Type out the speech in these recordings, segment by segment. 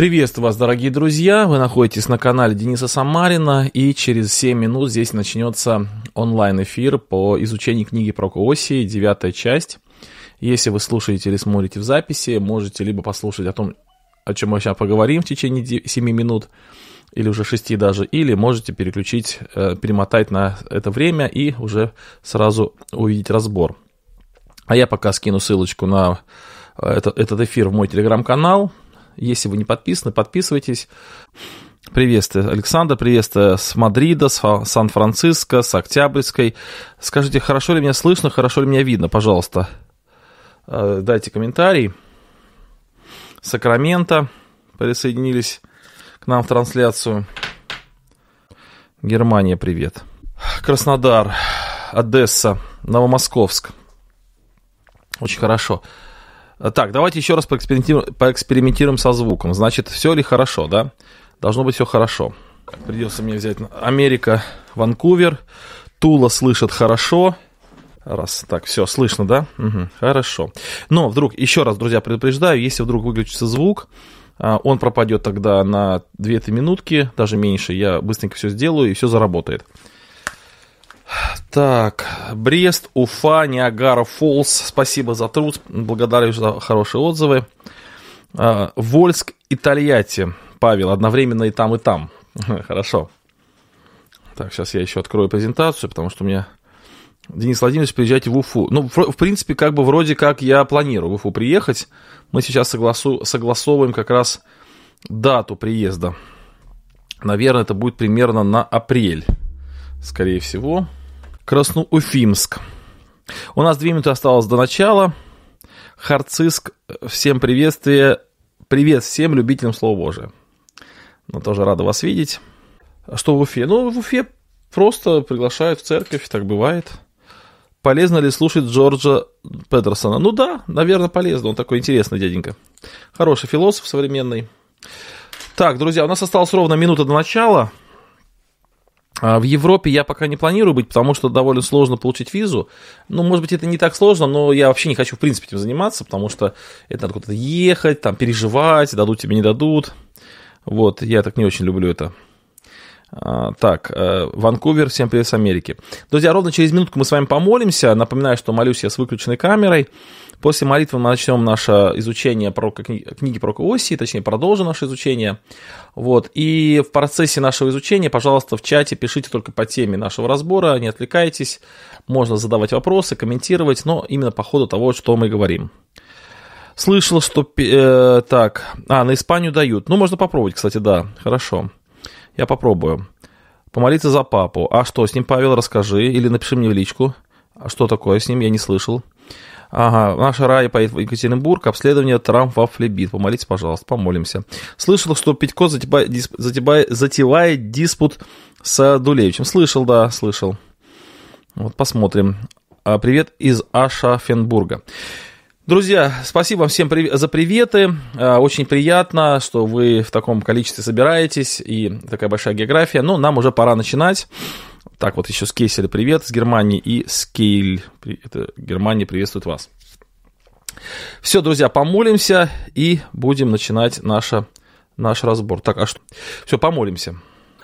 Приветствую вас, дорогие друзья! Вы находитесь на канале Дениса Самарина, и через 7 минут здесь начнется онлайн-эфир по изучению книги про Кооси, девятая часть. Если вы слушаете или смотрите в записи, можете либо послушать о том, о чем мы сейчас поговорим в течение 7 минут, или уже 6 даже, или можете переключить, э, перемотать на это время и уже сразу увидеть разбор. А я пока скину ссылочку на э, этот, эфир в мой телеграм-канал, если вы не подписаны, подписывайтесь. Приветствую, Александр, приветствую с Мадрида, с Сан-Франциско, с Октябрьской. Скажите, хорошо ли меня слышно, хорошо ли меня видно, пожалуйста. Э, дайте комментарий. Сакраменто присоединились к нам в трансляцию. Германия, привет. Краснодар, Одесса, Новомосковск. Очень хорошо. Так, давайте еще раз поэкспериментируем, поэкспериментируем со звуком. Значит, все ли хорошо, да? Должно быть все хорошо. Придется мне взять Америка, Ванкувер. Тула слышит хорошо. Раз, так, все, слышно, да? Угу, хорошо. Но вдруг, еще раз, друзья, предупреждаю, если вдруг выключится звук, а, он пропадет тогда на 2-3 минутки, даже меньше. Я быстренько все сделаю, и все заработает. Так, Брест, Уфа, Ниагара Фолс, спасибо за труд, благодарю за хорошие отзывы. А, Вольск и Тольятти, Павел, одновременно и там, и там. Хорошо. Так, сейчас я еще открою презентацию, потому что у меня... Денис Владимирович, приезжайте в Уфу. Ну, в, принципе, как бы вроде как я планирую в Уфу приехать. Мы сейчас согласу, согласовываем как раз дату приезда. Наверное, это будет примерно на апрель, скорее всего. Красноуфимск. У нас две минуты осталось до начала. Харциск, всем приветствие. Привет всем любителям Слова Божия. Ну, тоже рада вас видеть. Что в Уфе? Ну, в Уфе просто приглашают в церковь, так бывает. Полезно ли слушать Джорджа Петерсона? Ну да, наверное, полезно. Он такой интересный дяденька. Хороший философ современный. Так, друзья, у нас осталось ровно минута до начала. А в Европе я пока не планирую быть, потому что довольно сложно получить визу. Ну, может быть, это не так сложно, но я вообще не хочу, в принципе, этим заниматься, потому что это надо куда-то ехать, там, переживать, дадут тебе, не дадут. Вот, я так не очень люблю это. А, так, э, Ванкувер, всем привет с Америки. Друзья, ровно через минутку мы с вами помолимся. Напоминаю, что молюсь я с выключенной камерой. После молитвы мы начнем наше изучение про книги про Оси, точнее, продолжим наше изучение. Вот. И в процессе нашего изучения, пожалуйста, в чате пишите только по теме нашего разбора, не отвлекайтесь. Можно задавать вопросы, комментировать, но именно по ходу того, что мы говорим. Слышал, что... Э, так, а, на Испанию дают. Ну, можно попробовать, кстати, да, хорошо. Я попробую. Помолиться за папу. А что с ним, Павел, расскажи. Или напиши мне в личку. А что такое с ним, я не слышал. Ага, наша Рая поедет в Екатеринбург, обследование травм во флебит. Помолитесь, пожалуйста, помолимся. Слышал, что Петько затевает, затевает, диспут с Дулевичем. Слышал, да, слышал. Вот посмотрим. А, привет из Ашафенбурга. Друзья, спасибо всем за приветы. А, очень приятно, что вы в таком количестве собираетесь и такая большая география. Но нам уже пора начинать. Так, вот еще Скейсель, привет с Германии и Скейль. Это Германия приветствует вас. Все, друзья, помолимся и будем начинать наше, наш разбор. Так, а что? Все, помолимся.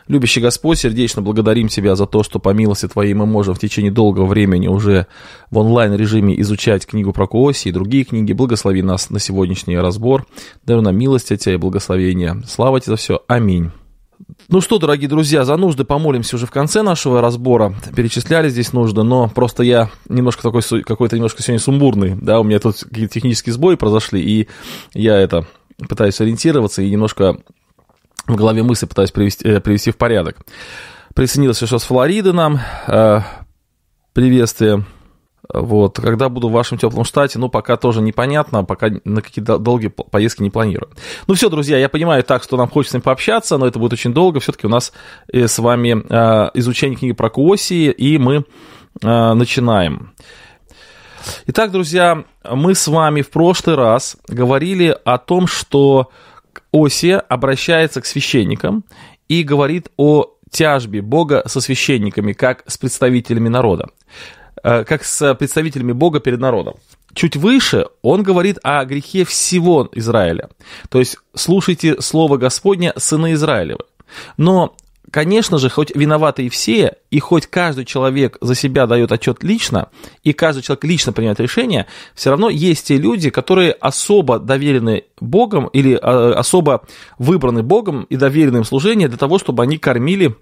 Любящий Господь, сердечно благодарим Тебя за то, что по милости Твоей мы можем в течение долгого времени уже в онлайн-режиме изучать книгу про Кооси и другие книги. Благослови нас на сегодняшний разбор. Дай нам милость от Тебя и благословения. Слава Тебе за все. Аминь. Ну что, дорогие друзья, за нужды помолимся уже в конце нашего разбора. Перечисляли здесь нужды, но просто я немножко такой, какой-то немножко сегодня сумбурный, да, у меня тут какие-то технические сбои произошли, и я это пытаюсь ориентироваться и немножко в голове мысли пытаюсь привести, э, привести в порядок. Присоединился еще с Флориды нам. Э, приветствие. Вот, когда буду в вашем теплом штате, ну, пока тоже непонятно, пока на какие-то долгие поездки не планирую. Ну, все, друзья, я понимаю так, что нам хочется с пообщаться, но это будет очень долго. Все-таки у нас э, с вами э, изучение книги про Куоси, и мы начинаем. Итак, друзья, мы с вами в прошлый раз говорили о том, что Осия обращается к священникам и говорит о тяжбе Бога со священниками, как с представителями народа. Э, как с представителями Бога перед народом. Чуть выше он говорит о грехе всего Израиля. То есть слушайте слово Господня, сыны Израилевы. Но Конечно же, хоть виноваты и все, и хоть каждый человек за себя дает отчет лично, и каждый человек лично принимает решение, все равно есть те люди, которые особо доверены Богом или э, особо выбраны Богом и доверены им служение для того, чтобы они кормили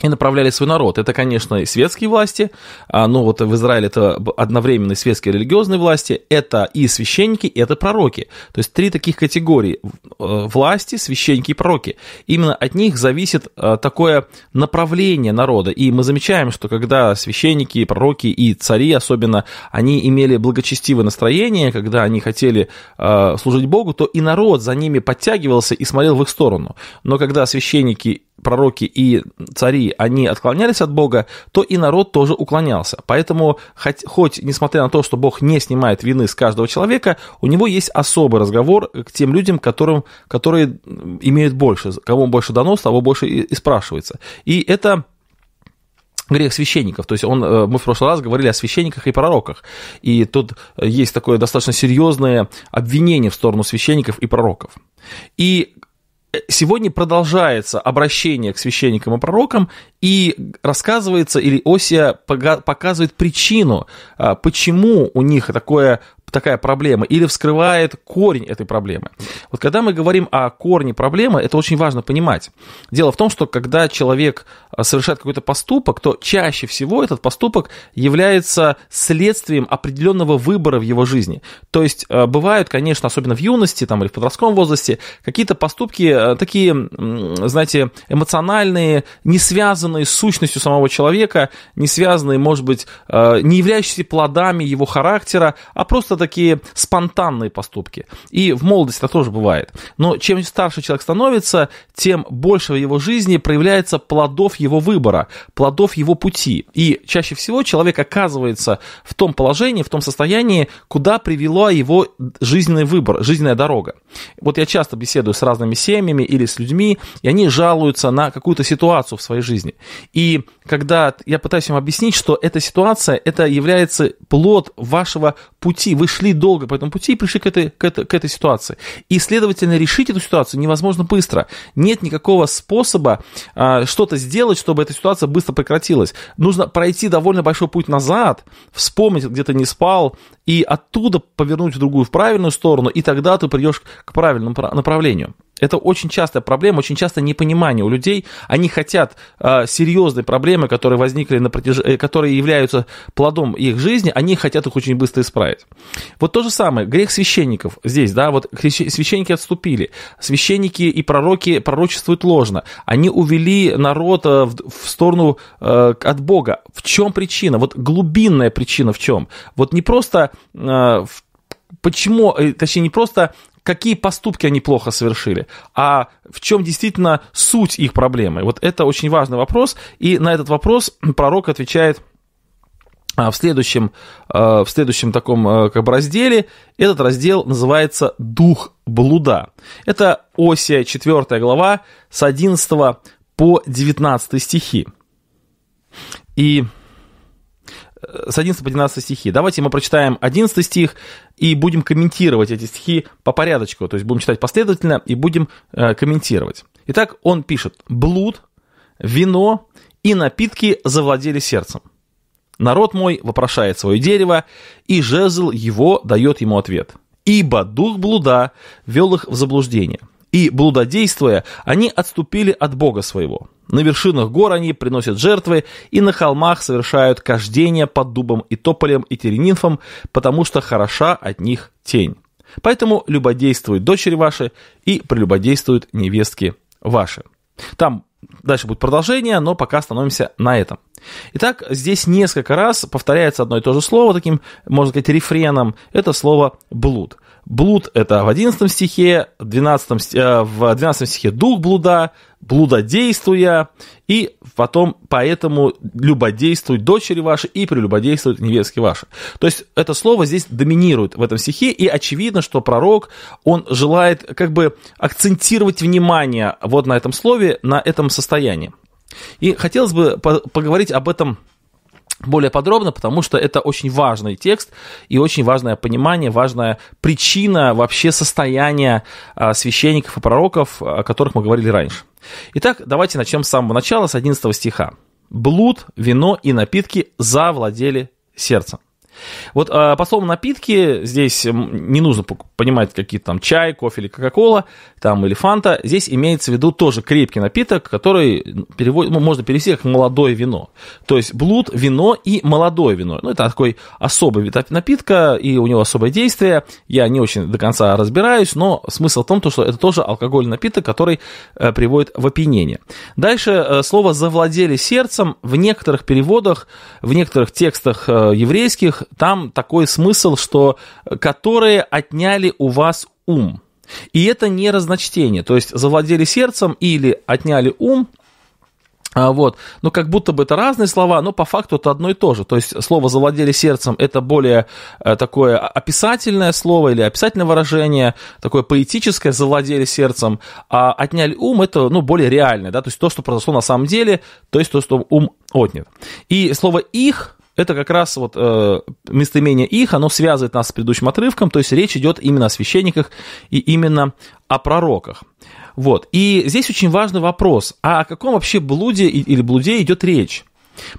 и направляли свой народ. Это, конечно, и светские власти, а, но вот в Израиле это одновременно светские и религиозные власти, это и священники, и это пророки. То есть три таких категории – э, власти, священники и пророки. Именно от них зависит э, такое направление народа. И мы замечаем, что когда священники, пророки и цари особенно, они имели благочестивое настроение, когда они хотели э, служить Богу, то и народ за ними подтягивался и смотрел в их сторону. Но когда священники пророки и цари, они отклонялись от Бога, то и народ тоже уклонялся. Поэтому, хоть, хоть несмотря на то, что Бог не снимает вины с каждого человека, у него есть особый разговор к тем людям, которым, которые имеют больше. Кому больше дано, того больше и, и спрашивается. И это грех священников. То есть он, э, мы в прошлый раз говорили о священниках и пророках. И тут есть такое достаточно серьезное обвинение в сторону священников и пророков. И Сегодня продолжается обращение к священникам и пророкам, и рассказывается, или Осия показывает причину, а, почему у них такое такая проблема, или вскрывает корень этой проблемы. Вот когда мы говорим о корне проблемы, это очень важно понимать. Дело в том, что когда человек а, совершает какой-то поступок, то чаще всего этот поступок является следствием определенного выбора в его жизни. То есть а, бывают, конечно, особенно в юности там, или в подростковом возрасте, какие-то поступки а, такие, знаете, эмоциональные, не связанные с сущностью самого человека, не связанные, может быть, не являющиеся плодами его характера, а просто такие спонтанные поступки. И в молодости это тоже бывает. Но чем старше человек становится, тем больше в его жизни проявляется плодов его выбора, плодов его пути. И чаще всего человек оказывается в том положении, в том состоянии, куда привела его жизненный выбор, жизненная дорога. Вот я часто беседую с разными семьями или с людьми, и они жалуются на какую-то ситуацию в своей жизни. И когда я пытаюсь им объяснить, что эта ситуация, это является плод вашего пути, вы шли долго по этому пути и пришли к этой, к этой, к этой ситуации. И, следовательно, решить эту ситуацию невозможно быстро. Нет никакого способа а, что-то сделать, чтобы эта ситуация быстро прекратилась. Нужно пройти довольно большой путь назад, вспомнить, где ты не спал, и оттуда повернуть в другую, в правильную сторону, и тогда ты придешь к правильному направлению. Это очень частая проблема, очень часто непонимание у людей. Они хотят э, серьезные проблемы, которые возникли на протяж... Э, которые являются плодом их жизни, они хотят их очень быстро исправить. Вот то же самое, грех священников здесь, да, вот священники отступили, священники и пророки пророчествуют ложно, они увели народ э, в, в сторону э, от Бога. В чем причина? Вот глубинная причина в чем? Вот не просто э, почему, э, точнее, не просто какие поступки они плохо совершили, а в чем действительно суть их проблемы. Вот это очень важный вопрос, и на этот вопрос пророк отвечает а, в следующем, а, в следующем таком а, как бы разделе. Этот раздел называется «Дух блуда». Это Осия 4 глава с 11 по 19 стихи. И с 11 по 12 стихи. Давайте мы прочитаем 11 стих и будем комментировать эти стихи по порядочку. То есть будем читать последовательно и будем э, комментировать. Итак, он пишет. «Блуд, вино и напитки завладели сердцем. Народ мой вопрошает свое дерево, и жезл его дает ему ответ. Ибо дух блуда вел их в заблуждение, и, блудодействуя, они отступили от Бога своего. На вершинах гор они приносят жертвы, и на холмах совершают кождение под дубом и тополем и теренимфом, потому что хороша от них тень. Поэтому любодействуют дочери ваши и прелюбодействуют невестки ваши. Там дальше будет продолжение, но пока остановимся на этом. Итак, здесь несколько раз повторяется одно и то же слово, таким, можно сказать, рефреном. Это слово «блуд». Блуд – это в 11 стихе, 12, э, в 12 стихе дух блуда, блудодействуя, и потом поэтому любодействуют дочери ваши и прелюбодействуют невестки ваши. То есть это слово здесь доминирует в этом стихе, и очевидно, что пророк, он желает как бы акцентировать внимание вот на этом слове, на этом состоянии. И хотелось бы поговорить об этом более подробно, потому что это очень важный текст и очень важное понимание, важная причина вообще состояния а, священников и пророков, о которых мы говорили раньше. Итак, давайте начнем с самого начала, с 11 стиха. «Блуд, вино и напитки завладели сердцем». Вот э, по слову напитки, здесь не нужно понимать какие-то там чай, кофе или кока-кола, там или фанта. Здесь имеется в виду тоже крепкий напиток, который перевод, ну, можно перевести как молодое вино. То есть блуд, вино и молодое вино. Ну, это такой особый вид напитка, и у него особое действие. Я не очень до конца разбираюсь, но смысл в том, что это тоже алкогольный напиток, который э, приводит в опьянение. Дальше э, слово «завладели сердцем» в некоторых переводах, в некоторых текстах э, там такой смысл, что которые отняли у вас ум. И это не разночтение, то есть завладели сердцем или отняли ум, а, вот. Ну, как будто бы это разные слова, но по факту это одно и то же. То есть слово «завладели сердцем» — это более э, такое описательное слово или описательное выражение, такое поэтическое «завладели сердцем», а «отняли ум» — это, ну, более реальное, да, то есть то, что произошло на самом деле, то есть то, что ум отнят. И слово «их» это как раз вот э, местоимение их, оно связывает нас с предыдущим отрывком, то есть речь идет именно о священниках и именно о пророках. Вот. И здесь очень важный вопрос, а о каком вообще блуде или блуде идет речь?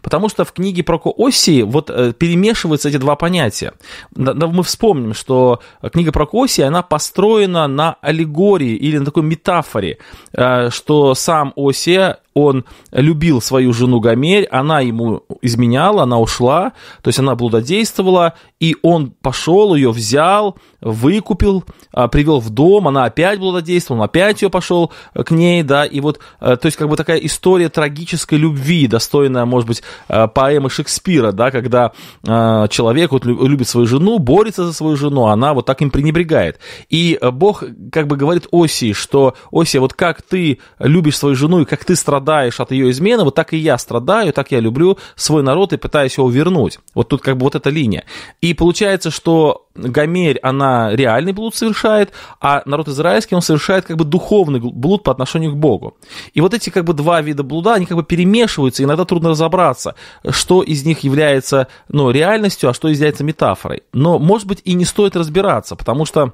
Потому что в книге про Коосии вот э, перемешиваются эти два понятия. Мы вспомним, что книга про Коосии, она построена на аллегории или на такой метафоре, э, что сам Осия он любил свою жену Гомерь, она ему изменяла, она ушла, то есть она блудодействовала, и он пошел, ее взял, выкупил, а, привел в дом, она опять блудодействовала, он опять ее пошел к ней, да, и вот, э, то есть как бы такая история трагической любви, достойная, может быть, э, поэмы Шекспира, да, когда э, человек вот любит свою жену, борется за свою жену, а она вот так им пренебрегает. И Бог как бы говорит Осии, что Осия, вот как ты любишь свою жену и как ты страдаешь страдаешь от ее измены, вот так и я страдаю, так я люблю свой народ и пытаюсь его вернуть. Вот тут как бы вот эта линия. И получается, что Гомерь, она реальный блуд совершает, а народ израильский, он совершает как бы духовный блуд по отношению к Богу. И вот эти как бы два вида блуда, они как бы перемешиваются, иногда трудно разобраться, что из них является ну, реальностью, а что является метафорой. Но, может быть, и не стоит разбираться, потому что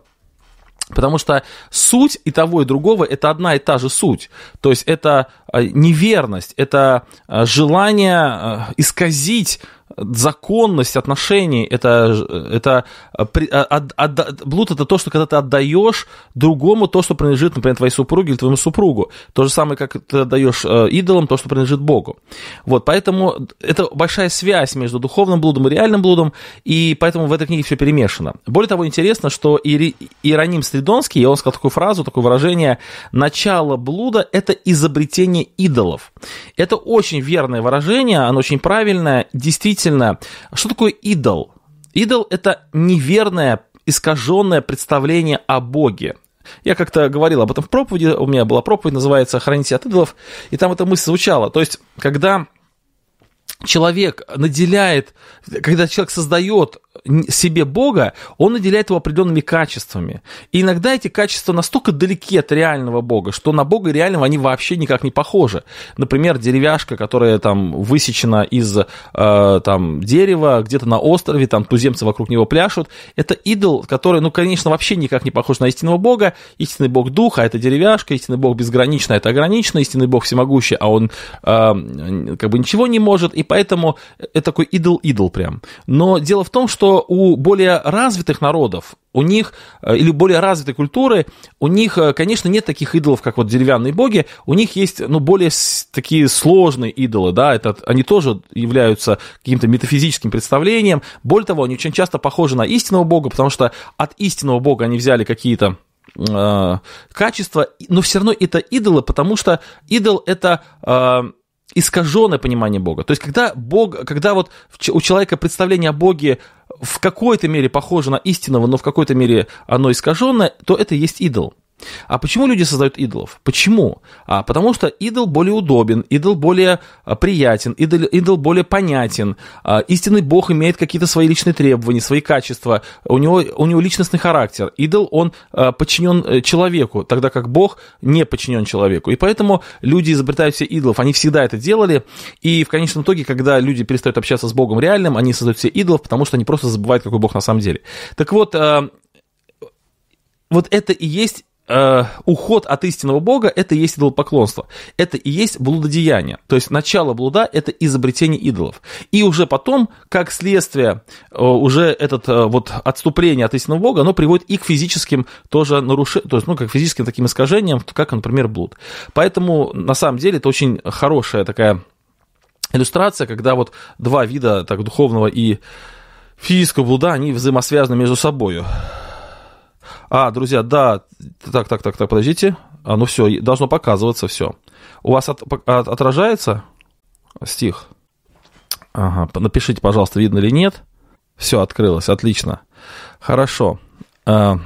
Потому что суть и того, и другого – это одна и та же суть. То есть это э, неверность, это э, желание э, исказить законность отношений, это, это от, от, блуд это то, что когда ты отдаешь другому то, что принадлежит, например, твоей супруге или твоему супругу. То же самое, как ты отдаешь э, идолам то, что принадлежит Богу. Вот, поэтому это большая связь между духовным блудом и реальным блудом, и поэтому в этой книге все перемешано. Более того, интересно, что Иероним Стридонский, он сказал такую фразу, такое выражение, начало блуда – это изобретение идолов. Это очень верное выражение, оно очень правильное, действительно действительно, что такое идол? Идол – это неверное, искаженное представление о Боге. Я как-то говорил об этом в проповеди, у меня была проповедь, называется «Храните от идолов», и там эта мысль звучала. То есть, когда человек наделяет, когда человек создает себе Бога, он наделяет его определенными качествами. И иногда эти качества настолько далеки от реального Бога, что на Бога реального они вообще никак не похожи. Например, деревяшка, которая там высечена из э, там, дерева, где-то на острове, там туземцы вокруг него пляшут, это идол, который, ну, конечно, вообще никак не похож на истинного Бога. Истинный Бог дух, а это деревяшка, истинный Бог безграничный, а это ограничено, истинный Бог всемогущий, а он э, как бы ничего не может, и поэтому это такой идол-идол прям. Но дело в том, что у более развитых народов, у них, э, или более развитой культуры, у них, э, конечно, нет таких идолов, как вот деревянные боги, у них есть, ну, более такие сложные идолы, да, это, они тоже являются каким-то метафизическим представлением, более того, они очень часто похожи на истинного бога, потому что от истинного бога они взяли какие-то э, качества, но все равно это идолы, потому что идол это э, искаженное понимание Бога. То есть, когда Бог, когда вот у человека представление о Боге в какой-то мере похоже на истинного, но в какой-то мере оно искаженное, то это и есть идол. А почему люди создают идолов? Почему? А, потому что идол более удобен, идол более а, приятен, идол, идол более понятен. А, истинный Бог имеет какие-то свои личные требования, свои качества, у него, у него личностный характер. Идол, он а, подчинен э, человеку, тогда как Бог не подчинен человеку. И поэтому люди изобретают все идолов, они всегда это делали, и в конечном итоге, когда люди перестают общаться с Богом реальным, они создают все идолов, потому что они просто забывают, какой Бог на самом деле. Так вот, а, вот это и есть э, уход от истинного Бога – это и есть идолопоклонство. Это и есть блудодеяние. То есть начало блуда – это изобретение идолов. И уже потом, как следствие, э, уже это э, вот отступление от истинного Бога, оно приводит и к физическим тоже нарушениям, то есть, ну, как физическим таким искажениям, как, например, блуд. Поэтому, на самом деле, это очень хорошая такая иллюстрация, когда вот два вида так, духовного и физического блуда, они взаимосвязаны между собой. А, друзья, да, так, так, так, так, подождите. А, ну все, должно показываться все. У вас от, от, отражается стих? Ага, напишите, пожалуйста, видно или нет. Все, открылось, отлично. Хорошо. А,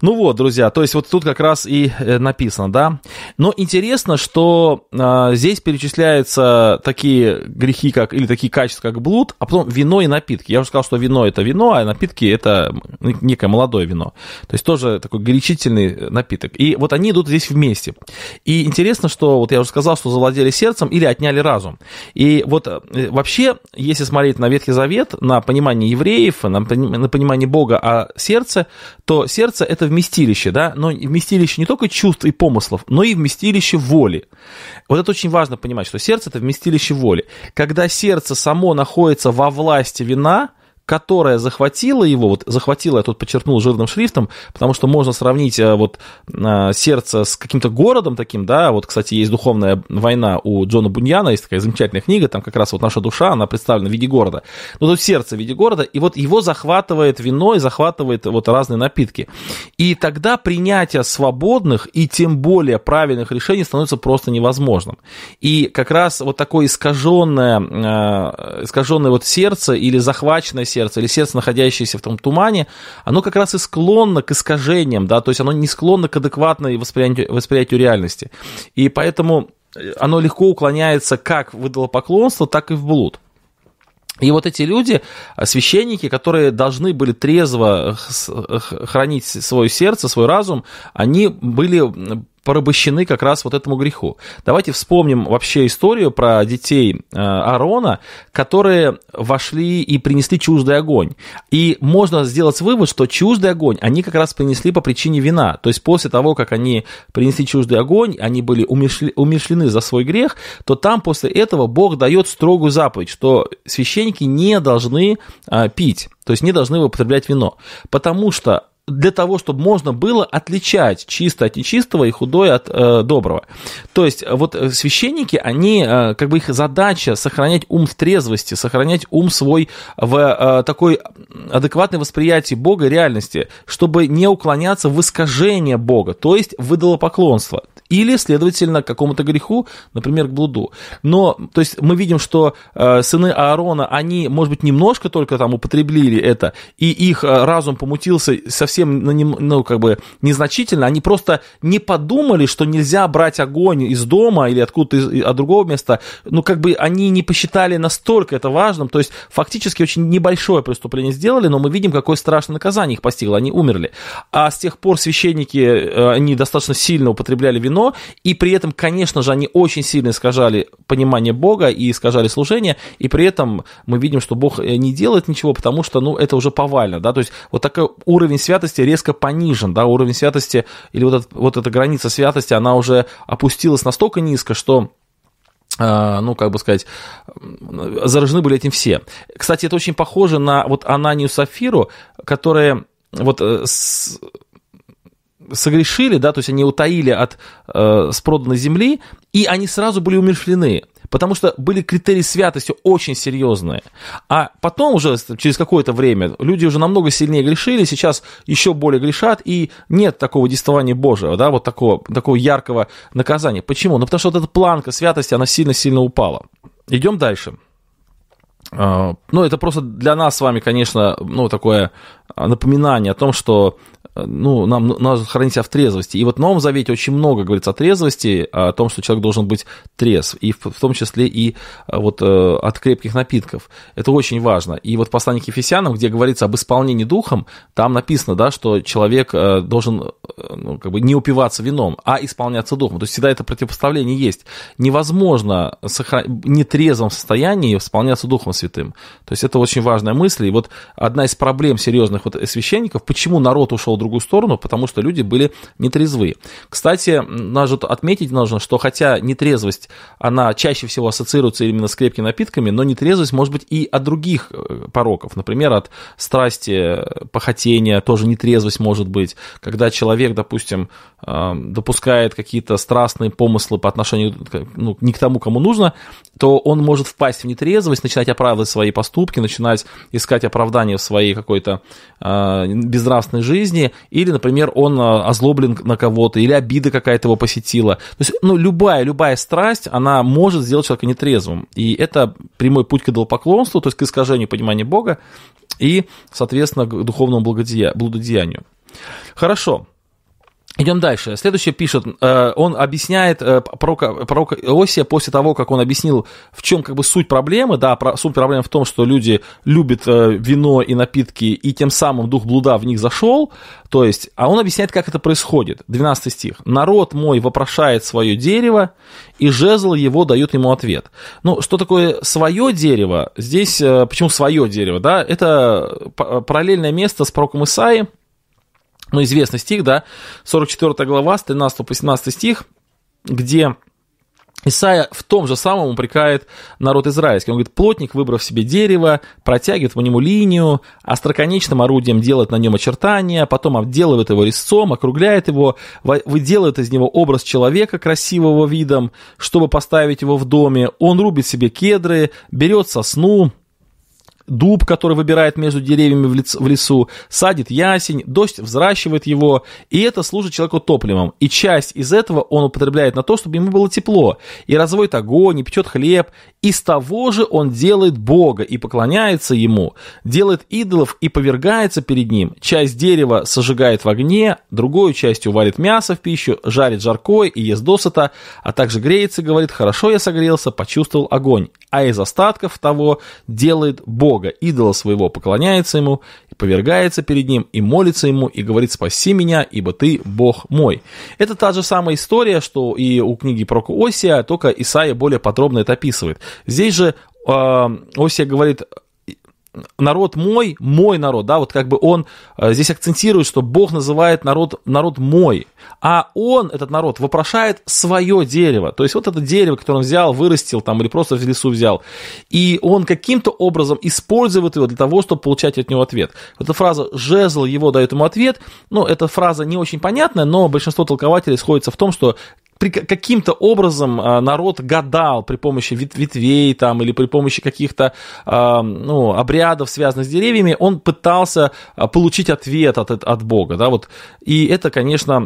ну вот, друзья, то есть вот тут как раз и э, написано, да. Но интересно, что а, здесь перечисляются такие грехи, как, или такие качества, как блуд, а потом вино и напитки. Я уже сказал, что вино это вино, а напитки это некое молодое вино. То есть тоже такой горячительный напиток. И вот они идут здесь вместе. И интересно, что вот я уже сказал, что завладели сердцем или отняли разум. И вот э, вообще, если смотреть на Ветхий Завет, на понимание евреев, на понимание Бога о сердце, то сердце это вместилище, да, но вместилище не только чувств и помыслов, но и вместилище воли. Вот это очень важно понимать, что сердце это вместилище воли. Когда сердце само находится во власти вина, которая захватила его, вот захватила, я тут подчеркнул жирным шрифтом, потому что можно сравнить э, вот э, сердце с каким-то городом таким, да, вот, кстати, есть духовная война у Джона Буньяна, есть такая замечательная книга, там как раз вот наша душа, она представлена в виде города. Ну, тут сердце в виде города, и вот его захватывает вино и захватывает вот разные напитки. И тогда принятие свободных и тем более правильных решений становится просто невозможным. И как раз вот такое искаженное, э, искаженное вот сердце или захваченное сердце, сердце, или сердце, находящееся в том тумане, оно как раз и склонно к искажениям, да, то есть оно не склонно к адекватной восприятию, восприятию реальности. И поэтому оно легко уклоняется как в идолопоклонство, так и в блуд. И вот эти люди, священники, которые должны были трезво хранить свое сердце, свой разум, они были порабощены как раз вот этому греху. Давайте вспомним вообще историю про детей э, Аарона, которые вошли и принесли чуждый огонь. И можно сделать вывод, что чуждый огонь они как раз принесли по причине вина. То есть после того, как они принесли чуждый огонь, они были умершлены за свой грех, то там после этого Бог дает строгую заповедь, что священники не должны а, пить, то есть не должны употреблять вино. Потому что для того, чтобы можно было отличать чисто от нечистого и худое от э, доброго. То есть вот э, священники, они, э, как бы их задача сохранять ум в трезвости, сохранять ум свой в э, такой адекватной восприятии Бога реальности, чтобы не уклоняться в искажение Бога, то есть в идолопоклонство или, следовательно, к какому-то греху, например, к блуду. Но, то есть мы видим, что э, сыны Аарона, они, может быть, немножко только там употребили это, и их э, разум помутился совсем, ну, как бы, незначительно, они просто не подумали, что нельзя брать огонь из дома или откуда-то из, от другого места, ну, как бы они не посчитали настолько это важным, то есть фактически очень небольшое преступление сделали, но мы видим, какое страшное наказание их постигло, они умерли. А с тех пор священники, э, они достаточно сильно употребляли вино, равно, и при этом, конечно же, они очень сильно искажали понимание Бога и искажали служение, и при этом мы видим, что Бог э, не делает ничего, потому что, ну, это уже повально, да, то есть вот такой уровень святости резко понижен, да, уровень святости или вот, этот, вот эта граница святости, она уже опустилась настолько низко, что э, ну, как бы сказать, заражены были этим все. Кстати, это очень похоже на вот Ананию Сафиру, которые вот э, с, согрешили, да, то есть они утаили от э, с проданной земли, и они сразу были умершлены, потому что были критерии святости очень серьезные. А потом уже, через какое-то время, люди уже намного сильнее грешили, сейчас еще более грешат, и нет такого действования Божьего, да, вот такого, такого яркого наказания. Почему? Ну, потому что вот эта планка святости, она сильно-сильно упала. Идем дальше. А, ну, это просто для нас с вами, конечно, ну, такое напоминание о том, что ну, нам надо хранить себя в трезвости. И вот в Новом Завете очень много говорится о трезвости, о том, что человек должен быть трезв, и в, в том числе и вот от крепких напитков. Это очень важно. И вот послание к Ефесянам, где говорится об исполнении духом, там написано, да, что человек должен ну, как бы не упиваться вином, а исполняться духом. То есть всегда это противопоставление есть. Невозможно сохран... нетрезвом состоянии исполняться Духом Святым. То есть это очень важная мысль. И вот одна из проблем серьезных вот священников, почему народ ушел в другую сторону, потому что люди были нетрезвы. Кстати, надо отметить нужно, что хотя нетрезвость, она чаще всего ассоциируется именно с крепкими напитками, но нетрезвость может быть и от других э, пороков. Например, от страсти, похотения, тоже нетрезвость может быть. Когда человек, допустим, э, допускает какие-то страстные помыслы по отношению ну, не к тому, кому нужно, то он может впасть в нетрезвость, начинать оправдывать свои поступки, начинать искать оправдание в своей какой-то э, безнравственной жизни, или, например, он а, озлоблен на кого-то, или обида какая-то его посетила. То есть, ну, любая, любая страсть, она может сделать человека нетрезвым. И это прямой путь к идолопоклонству, то есть к искажению понимания Бога и, соответственно, к духовному благодеянию. Хорошо. Идем дальше. Следующее пишет, э, он объясняет э, пророка, пророка Иосия после того, как он объяснил, в чем как бы суть проблемы. Да, суть проблемы в том, что люди любят э, вино и напитки, и тем самым дух блуда в них зашел. То есть, а он объясняет, как это происходит. 12 стих. «Народ мой вопрошает свое дерево, и жезл его дает ему ответ». Ну, что такое свое дерево? Здесь, почему свое дерево? Да, это параллельное место с пророком Исаией, ну, известный стих, да, 44 глава, с 13 по 17 стих, где Исайя в том же самом упрекает народ израильский. Он говорит, плотник, выбрав себе дерево, протягивает по нему линию, остроконечным орудием делает на нем очертания, потом обделывает его резцом, округляет его, выделывает из него образ человека красивого видом, чтобы поставить его в доме. Он рубит себе кедры, берет сосну, дуб, который выбирает между деревьями в лесу, садит ясень, дождь взращивает его, и это служит человеку топливом. И часть из этого он употребляет на то, чтобы ему было тепло, и разводит огонь, и печет хлеб, из того же он делает Бога и поклоняется ему, делает идолов и повергается перед ним. Часть дерева сожигает в огне, другую частью варит мясо в пищу, жарит жаркое и ест досыта, а также греется и говорит, хорошо я согрелся, почувствовал огонь. А из остатков того делает Бога, идола своего, поклоняется ему, и повергается перед ним, и молится ему, и говорит, спаси меня, ибо ты Бог мой. Это та же самая история, что и у книги про Осия, только Исаия более подробно это описывает. Здесь же э, Осия говорит, народ мой, мой народ, да, вот как бы он э, здесь акцентирует, что Бог называет народ, народ мой, а он, этот народ, вопрошает свое дерево, то есть вот это дерево, которое он взял, вырастил там или просто в лесу взял, и он каким-то образом использует его для того, чтобы получать от него ответ. Эта фраза «жезл его дает ему ответ», ну, эта фраза не очень понятная, но большинство толкователей сходится в том, что каким-то образом а, народ гадал при помощи ветвей там, или при помощи каких-то а, ну, обрядов, связанных с деревьями, он пытался а, получить ответ от, от Бога. Да, вот. И это, конечно,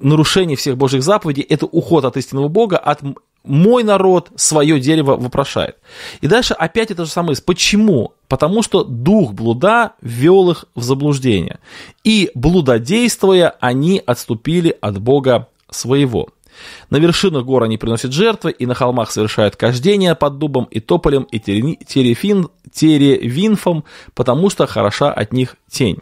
нарушение всех Божьих заповедей, это уход от истинного Бога, от мой народ свое дерево вопрошает. И дальше опять это же самое. Почему? Потому что дух блуда ввел их в заблуждение. И блудодействуя, они отступили от Бога своего. На вершинах гор они приносят жертвы, и на холмах совершают кождение под дубом и тополем и терефин, теревинфом, потому что хороша от них тень.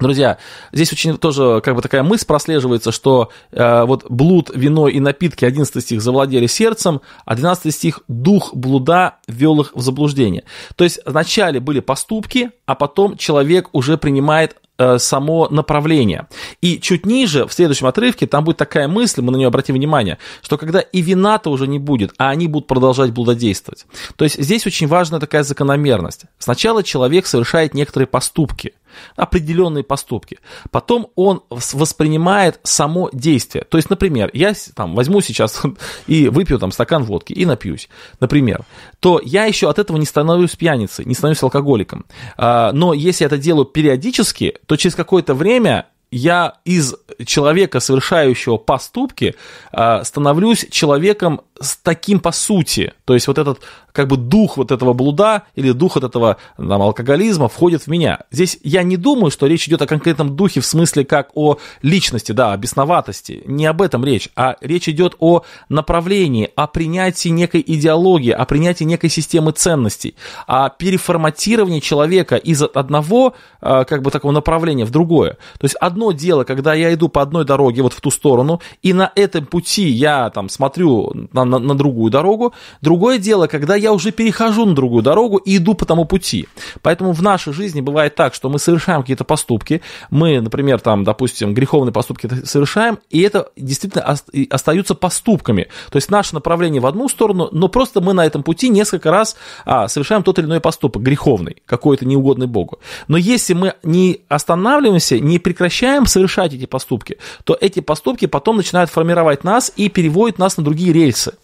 Друзья, здесь очень тоже как бы такая мысль прослеживается, что э, вот блуд, вино и напитки, 11 стих, завладели сердцем, а 12 стих, дух блуда ввел их в заблуждение. То есть вначале были поступки, а потом человек уже принимает Э, само направление. И чуть ниже, в следующем отрывке, там будет такая мысль, мы на нее обратим внимание, что когда и вина-то уже не будет, а они будут продолжать блудодействовать. То есть здесь очень важна такая закономерность. Сначала человек совершает некоторые поступки – определенные поступки. Потом он воспринимает само действие. То есть, например, я там возьму сейчас и выпью там стакан водки и напьюсь, например, то я еще от этого не становлюсь пьяницей, не становлюсь алкоголиком. А, но если я это делаю периодически, то через какое-то время я из человека, совершающего поступки, а, становлюсь человеком с таким по сути. То есть вот этот как бы дух вот этого блуда или дух от этого там, алкоголизма входит в меня. Здесь я не думаю, что речь идет о конкретном духе в смысле как о личности, да, о бесноватости. Не об этом речь, а речь идет о направлении, о принятии некой идеологии, о принятии некой системы ценностей, о переформатировании человека из одного э, как бы такого направления в другое. То есть одно дело, когда я иду по одной дороге вот в ту сторону, и на этом пути я там смотрю на, на, на другую дорогу. Другое дело, когда я уже перехожу на другую дорогу и иду по тому пути. Поэтому в нашей жизни бывает так, что мы совершаем какие-то поступки, мы, например, там, допустим, греховные поступки совершаем, и это действительно остаются поступками. То есть наше направление в одну сторону, но просто мы на этом пути несколько раз а, совершаем тот или иной поступок, греховный, какой-то неугодный Богу. Но если мы не останавливаемся, не прекращаем совершать эти поступки, то эти поступки потом начинают формировать нас и переводят нас на другие рельсы.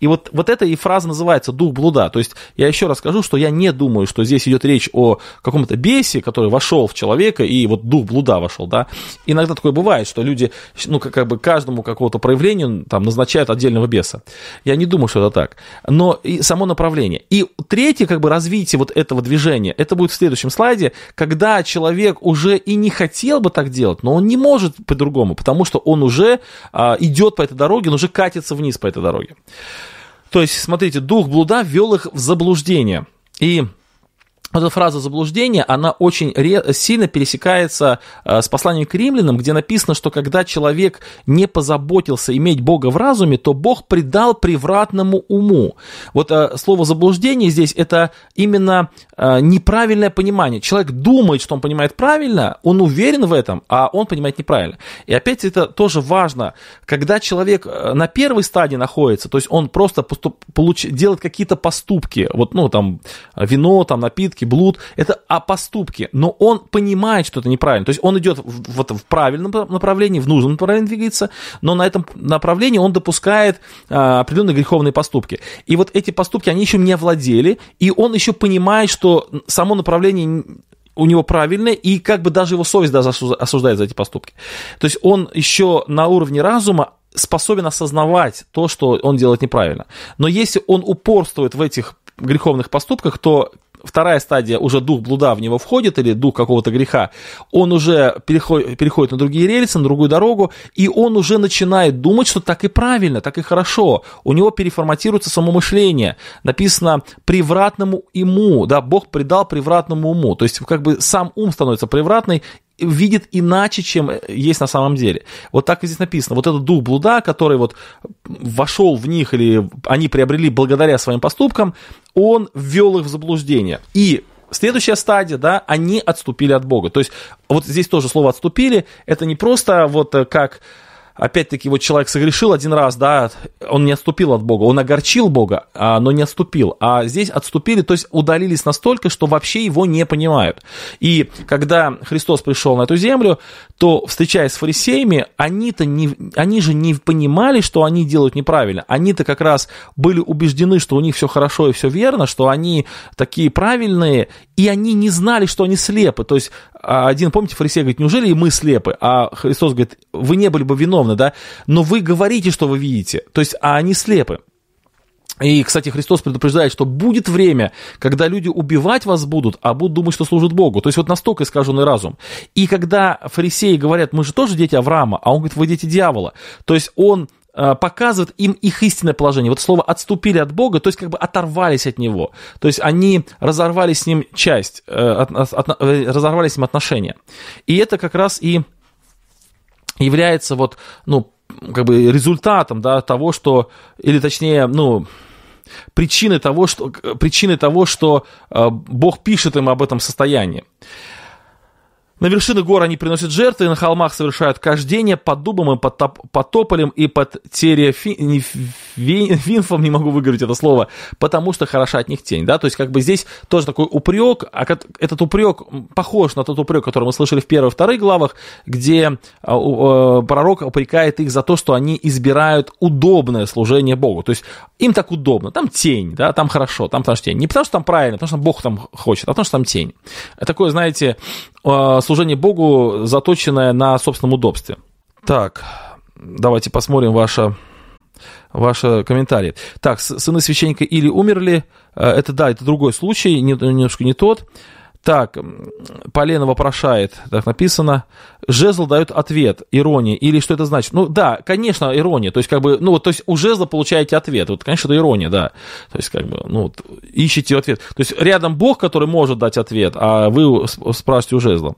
И вот, вот эта и фраза называется «дух блуда». То есть я еще раз скажу, что я не думаю, что здесь идет речь о каком-то бесе, который вошел в человека, и вот дух блуда вошел, да. Иногда такое бывает, что люди, ну, как, бы каждому какого-то проявлению там назначают отдельного беса. Я не думаю, что это так. Но и само направление. И третье, как бы, развитие вот этого движения, это будет в следующем слайде, когда человек уже и не хотел бы так делать, но он не может по-другому, потому что он уже а, идет по этой дороге, он уже катится вниз по этой дороге. То есть, смотрите, дух блуда ввел их в заблуждение. И эта фраза заблуждения, она очень сильно пересекается э, с посланием к римлянам, где написано, что когда человек не позаботился иметь Бога в разуме, то Бог предал превратному уму. Вот э, слово заблуждение здесь это именно э, неправильное понимание. Человек думает, что он понимает правильно, он уверен в этом, а он понимает неправильно. И опять это тоже важно, когда человек на первой стадии находится, то есть он просто поступ, получ, делает какие-то поступки, вот, ну, там, вино, там, напитки, попытки, блуд, это о поступке, но он понимает, что это неправильно. То есть он идет в, вот в правильном направлении, в нужном направлении двигается, но на этом направлении он допускает а, определенные греховные поступки. И вот эти поступки, они еще не овладели, и он еще понимает, что само направление у него правильное, и как бы даже его совесть даже осуждает за эти поступки. То есть он еще на уровне разума способен осознавать то, что он делает неправильно. Но если он упорствует в этих греховных поступках, то вторая стадия, уже дух блуда в него входит, или дух какого-то греха, он уже переходит, переходит на другие рельсы, на другую дорогу, и он уже начинает думать, что так и правильно, так и хорошо. У него переформатируется само мышление. Написано «превратному ему», да, Бог придал превратному уму. То есть как бы сам ум становится превратный, видит иначе, чем есть на самом деле. Вот так здесь написано. Вот этот дух блуда, который вот вошел в них или они приобрели благодаря своим поступкам, он ввел их в заблуждение. И Следующая стадия, да, они отступили от Бога. То есть вот здесь тоже слово отступили, это не просто вот как опять-таки, вот человек согрешил один раз, да, он не отступил от Бога, он огорчил Бога, а, но не отступил. А здесь отступили, то есть удалились настолько, что вообще его не понимают. И когда Христос пришел на эту землю, то, встречаясь с фарисеями, они-то не, они же не понимали, что они делают неправильно. Они-то как раз были убеждены, что у них все хорошо и все верно, что они такие правильные, и они не знали, что они слепы. То есть а один, помните, фарисей говорит, неужели и мы слепы? А Христос говорит, вы не были бы виновны, да, но вы говорите, что вы видите. То есть, а они слепы. И, кстати, Христос предупреждает, что будет время, когда люди убивать вас будут, а будут думать, что служат Богу. То есть вот настолько искаженный разум. И когда фарисеи говорят, мы же тоже дети Авраама, а он говорит, вы дети дьявола. То есть он показывает им их истинное положение. Вот слово «отступили от Бога», то есть как бы оторвались от Него. То есть они разорвали с Ним часть, э, от, от, э, разорвали с Ним отношения. И это как раз и является вот, ну, как бы результатом, да, того, что, или точнее, ну, причиной того, что, причиной того, что Бог пишет им об этом состоянии. На вершины гор они приносят жертвы, на холмах совершают кождение под дубом и под, топ, под тополем и под тереофинфом, не могу выговорить это слово, потому что хороша от них тень, да, то есть как бы здесь тоже такой упрек, а этот упрек похож на тот упрек, который мы слышали в первой и второй главах, где а, а, пророк упрекает их за то, что они избирают удобное служение Богу, то есть им так удобно, там тень, да, там хорошо, там потому что тень, не потому что там правильно, потому что Бог там хочет, а потому что там тень. Такое, знаете, а, служение Богу, заточенное на собственном удобстве. Так, давайте посмотрим ваше ваши комментарии. Так, сыны священника или умерли, э, это да, это другой случай, немножко не тот. Так, Полена вопрошает, так написано, жезл дает ответ, ирония, или что это значит? Ну да, конечно, ирония, то есть как бы, ну вот, то есть у жезла получаете ответ, вот, конечно, это ирония, да, то есть как бы, ну, вот, ищите ответ, то есть рядом Бог, который может дать ответ, а вы спрашиваете у жезла.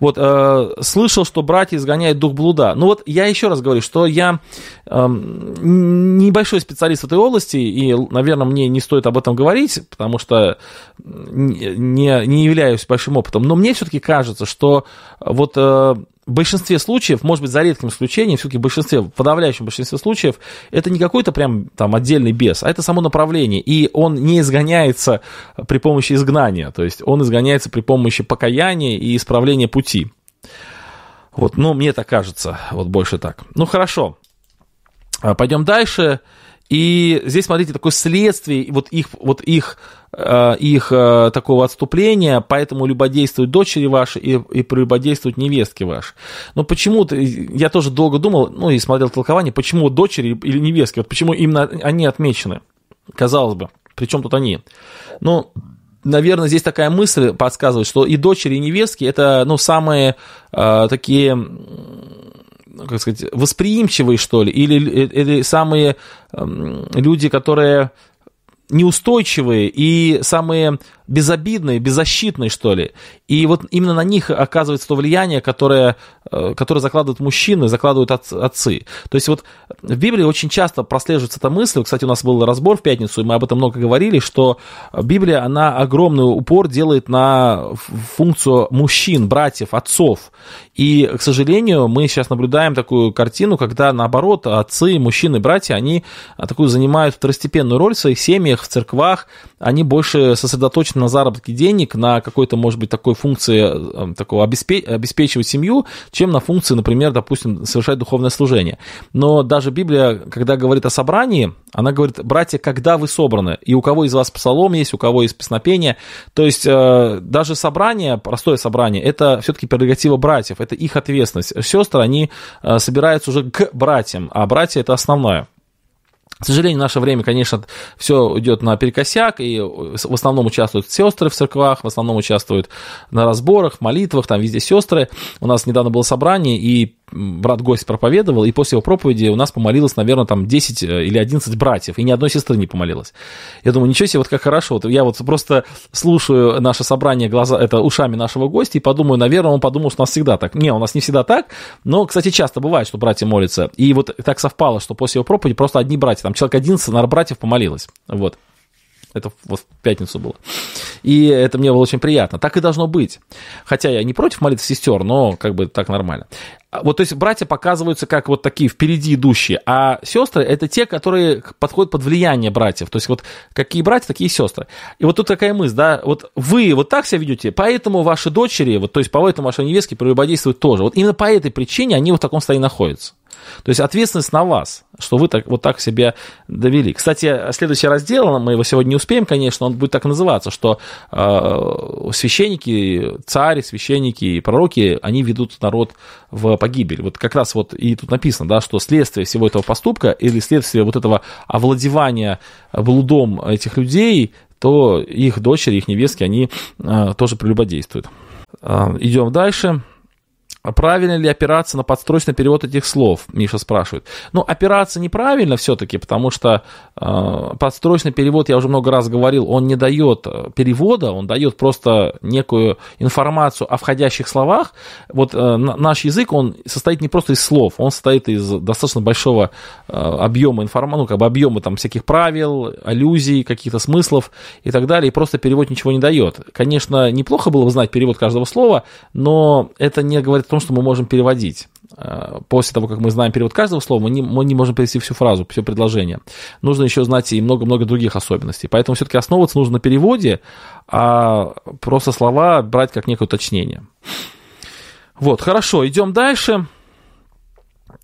Вот, э, слышал, что братья изгоняют дух блуда. Ну вот, я еще раз говорю, что я э, небольшой специалист в этой области, и, наверное, мне не стоит об этом говорить, потому что не, не являюсь большим опытом. Но мне все-таки кажется, что вот э, в большинстве случаев, может быть, за редким исключением, все-таки в большинстве, в подавляющем большинстве случаев, это не какой-то прям там отдельный бес, а это само направление. И он не изгоняется при помощи изгнания, то есть он изгоняется при помощи покаяния и исправления пути. Вот, ну, мне так кажется, вот больше так. Ну, хорошо. А, Пойдем дальше. И здесь, смотрите, такое следствие вот их, вот их, э, их э, такого отступления, поэтому любодействуют дочери ваши и, и прелюбодействуют невестки ваши. Но почему-то, я тоже долго думал, ну и смотрел толкование, почему дочери или невестки, вот почему именно они отмечены, казалось бы, причем тут они. Ну, наверное, здесь такая мысль подсказывает, что и дочери, и невестки это, ну, самые э, такие как сказать, восприимчивые, что ли, или, или самые э, люди, которые неустойчивые и самые безобидные, беззащитные, что ли. И вот именно на них оказывается то влияние, которое, э, которое закладывают мужчины, закладывают отцы. То есть вот в Библии очень часто прослеживается эта мысль, кстати, у нас был разбор в пятницу, и мы об этом много говорили, что Библия, она огромный упор делает на функцию мужчин, братьев, отцов. И, к сожалению, мы сейчас наблюдаем такую картину, когда, наоборот, отцы, мужчины, братья, они такую занимают второстепенную роль в своих семьях, в церквах, они больше сосредоточены на заработке денег, на какой-то, может быть, такой функции, э, такого обеспечивать семью, чем на функции, например, допустим, совершать духовное служение. Но даже Библия, когда говорит о собрании, она говорит, братья, когда вы собраны, и у кого из вас псалом есть, у кого есть песнопение, то есть э, даже собрание, простое собрание, это все-таки прерогатива братьев, это их ответственность. Сестры, они э, собираются уже к братьям, а братья это основное. К сожалению, в наше время, конечно, все идет на перекосяк, и в основном участвуют сестры в церквах, в основном участвуют на разборах, молитвах, там везде сестры. У нас недавно было собрание, и брат-гость проповедовал, и после его проповеди у нас помолилось, наверное, там 10 э, или 11 братьев, и ни одной сестры не помолилось. Я думаю, ничего себе, вот как хорошо. Вот я вот просто слушаю наше собрание глаза, это ушами нашего гостя и подумаю, наверное, он подумал, что у нас всегда так. Не, у нас не всегда так, но, кстати, часто бывает, что братья молятся. И вот так совпало, что после его проповеди просто одни братья, там человек 11, наверное, братьев помолилось. Вот. Это вот в пятницу было. И это мне было очень приятно. Так и должно быть. Хотя я не против молитв сестер, но как бы так нормально. А вот, то есть, братья показываются как вот такие впереди идущие, а сестры это те, которые подходят под влияние братьев. То есть, вот какие братья, такие сестры. И вот тут такая мысль, да, вот вы вот так себя ведете, поэтому ваши дочери, вот, то есть, поэтому ваши невестки прелюбодействуют тоже. Вот именно по этой причине они вот в таком состоянии находятся. То есть ответственность на вас, что вы так, вот так себя довели. Кстати, следующий раздел, мы его сегодня не успеем, конечно, он будет так называться, что э, священники, цари, священники и пророки, они ведут народ в погибель. Вот как раз вот и тут написано, да, что следствие всего этого поступка или следствие вот этого овладевания блудом этих людей, то их дочери, их невестки, они э, тоже прелюбодействуют. Э, идем дальше. А правильно ли опираться на подстрочный перевод этих слов, Миша спрашивает. Ну, опираться неправильно все-таки, потому что э, подстрочный перевод, я уже много раз говорил, он не дает э, перевода, он дает просто некую информацию о входящих словах. Вот э, наш язык, он состоит не просто из слов, он состоит из достаточно большого э, объема информации, ну, как бы объема там всяких правил, аллюзий, каких-то смыслов и так далее, и просто перевод ничего не дает. Конечно, неплохо было бы знать перевод каждого слова, но это не говорит о том, что мы можем переводить. Э, после того, как мы знаем перевод каждого слова, мы не, мы не можем перевести всю фразу, все предложение. Нужно еще знать и много-много других особенностей. Поэтому все-таки основываться нужно на переводе, а просто слова брать как некое уточнение. Вот, хорошо, идем дальше.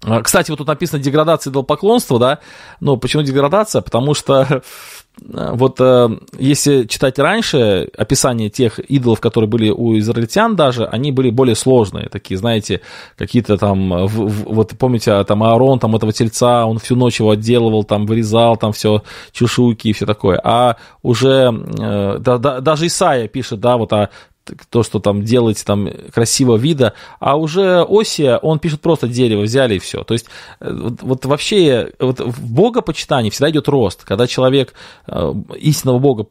А, кстати, вот тут написано деградация идолопоклонства, да, но почему деградация? Потому что вот э, если читать раньше описание тех идолов, которые были у израильтян даже, они были более сложные, такие, знаете, какие-то там, вот помните, а, там Аарон, там этого тельца, он всю ночь его отделывал, там вырезал, там все чешуйки и все такое, а уже э, да, да, даже Исаия пишет, да, вот о то, что там делаете там красивого вида, а уже Осия, он пишет просто дерево, взяли и все. То есть э, вот, вот вообще вот в богопочитании всегда идет рост. Когда человек э, истинного бога,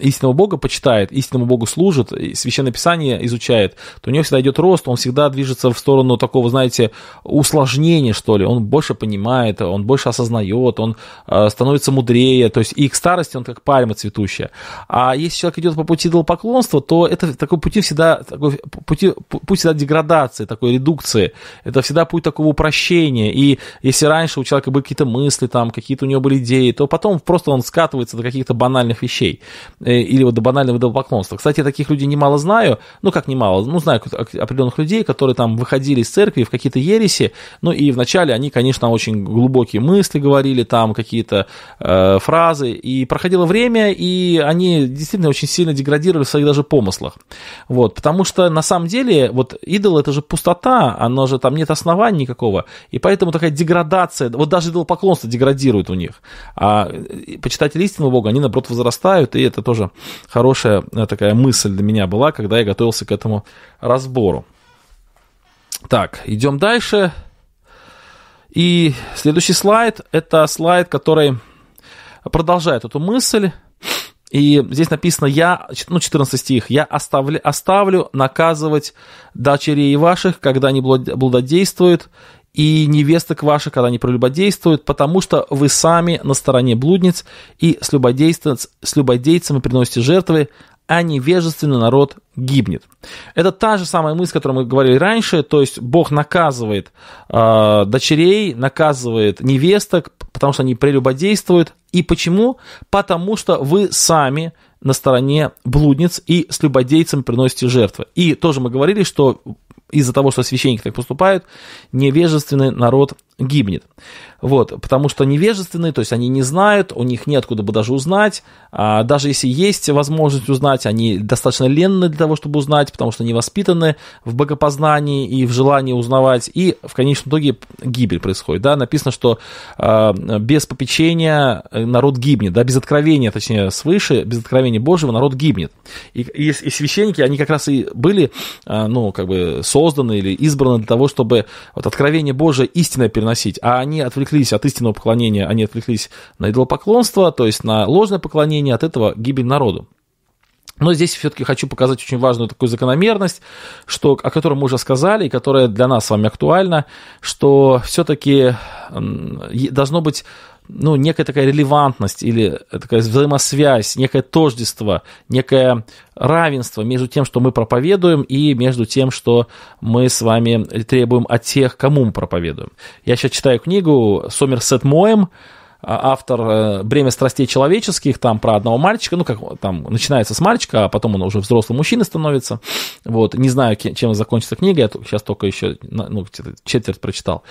истинного бога почитает, истинному богу служит, священное писание изучает, то у него всегда идет рост, он всегда движется в сторону такого, знаете, усложнения, что ли. Он больше понимает, он больше осознает, он э, становится мудрее, то есть и к старости он как пальма цветущая. А если человек идет по пути идолопоклонства, то это такой такой пути всегда, такой пути, путь всегда деградации, такой редукции. Это всегда путь такого упрощения. И если раньше у человека были какие-то мысли, там, какие-то у него были идеи, то потом просто он скатывается до каких-то банальных вещей. Э, или вот до банального идолопоклонства. Кстати, я таких людей немало знаю. Ну, как немало? Ну, знаю определенных людей, которые там выходили из церкви в какие-то ереси. Ну, и вначале они, конечно, очень глубокие мысли говорили, там какие-то э, фразы. И проходило время, и они действительно очень сильно деградировали в своих даже помыслах. Вот, потому что на самом деле вот идол это же пустота, оно же там нет основания никакого, и поэтому такая деградация, вот даже идолопоклонство деградирует у них, а э, почитатели истинного Бога, они наоборот возрастают, и это тоже хорошая э, такая мысль для меня была, когда я готовился к этому разбору. Так, идем дальше. И следующий слайд, это слайд, который продолжает эту мысль. И здесь написано, я, ну, 14 стих, я оставлю, оставлю наказывать дочерей ваших, когда они блудодействуют, и невесток ваших, когда они прелюбодействуют, потому что вы сами на стороне блудниц, и с, с любодейцами приносите жертвы, а невежественный народ гибнет. Это та же самая мысль, о которой мы говорили раньше, то есть Бог наказывает э, дочерей, наказывает невесток, потому что они прелюбодействуют. И почему? Потому что вы сами на стороне блудниц и с любодейцем приносите жертвы. И тоже мы говорили, что из-за того, что священники так поступают, невежественный народ гибнет. Вот, потому что невежественные, то есть они не знают, у них неоткуда бы даже узнать, а даже если есть возможность узнать, они достаточно ленны для того, чтобы узнать, потому что они воспитаны в богопознании и в желании узнавать, и в конечном итоге гибель происходит, да, написано, что э, без попечения народ гибнет, да, без откровения, точнее, свыше, без откровения Божьего народ гибнет, и, и, и священники, они как раз и были, э, ну, как бы созданы или избраны для того, чтобы вот откровение Божие истинное переносить, а они отвлеклись от истинного поклонения, они отвлеклись на идолопоклонство, то есть на ложное поклонение, от этого гибель народу. Но здесь все-таки хочу показать очень важную такую закономерность, что, о которой мы уже сказали, и которая для нас с вами актуальна, что все-таки должно быть ну, некая такая релевантность или такая взаимосвязь, некое тождество, некое равенство между тем, что мы проповедуем, и между тем, что мы с вами требуем от тех, кому мы проповедуем. Я сейчас читаю книгу Сомерсет Моем, а, автор э, «Бремя страстей человеческих», там про одного мальчика, ну, как там, начинается с мальчика, а потом он уже взрослый мужчина становится, вот, не знаю, чем закончится книга, я сейчас только еще, ну, четверть прочитал.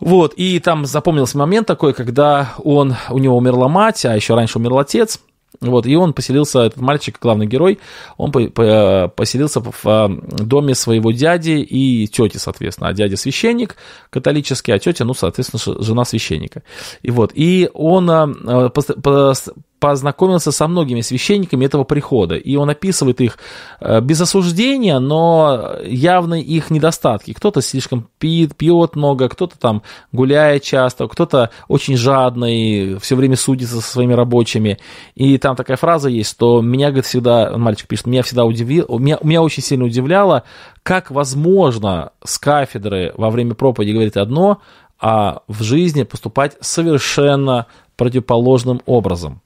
Вот, и там запомнился момент такой, когда он, у него умерла мать, а еще раньше умер отец, вот, и он поселился, этот мальчик, главный герой, он по, по, поселился в а, доме своего дяди и тети, соответственно. А дядя священник католический, а тетя, ну, соответственно, жена священника. И вот, и он а, по, познакомился со многими священниками этого прихода, и он описывает их э, без осуждения, но явно их недостатки. Кто-то слишком пьет, пьет много, кто-то там гуляет часто, кто-то очень жадный, все время судится со своими рабочими. И там такая фраза есть, что меня, говорит, всегда, мальчик пишет, меня всегда удивило, меня, меня очень сильно удивляло, как возможно с кафедры во время проповеди говорить одно, а в жизни поступать совершенно противоположным образом.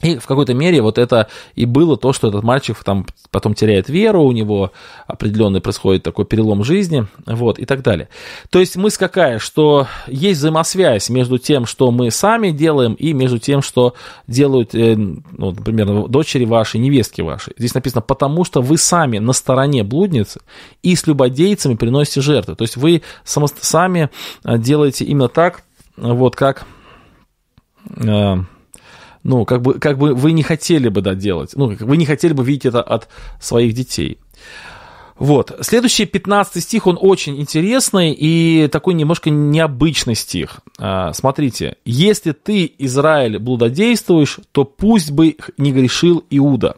И в какой-то мере вот это и было то, что этот мальчик там потом теряет веру, у него определенный происходит такой перелом жизни, вот, и так далее. То есть мысль какая, что есть взаимосвязь между тем, что мы сами делаем, и между тем, что делают, э, ну, например, дочери ваши, невестки ваши. Здесь написано, потому что вы сами на стороне блудницы и с любодейцами приносите жертвы. То есть вы сами э, делаете именно так, вот как э, ну, как бы, как бы вы не хотели бы да, делать, ну, вы не хотели бы видеть это от своих детей. Вот. Следующий 15 стих, он очень интересный и такой немножко необычный стих. А, смотрите. «Если ты, Израиль, блудодействуешь, то пусть бы не грешил Иуда».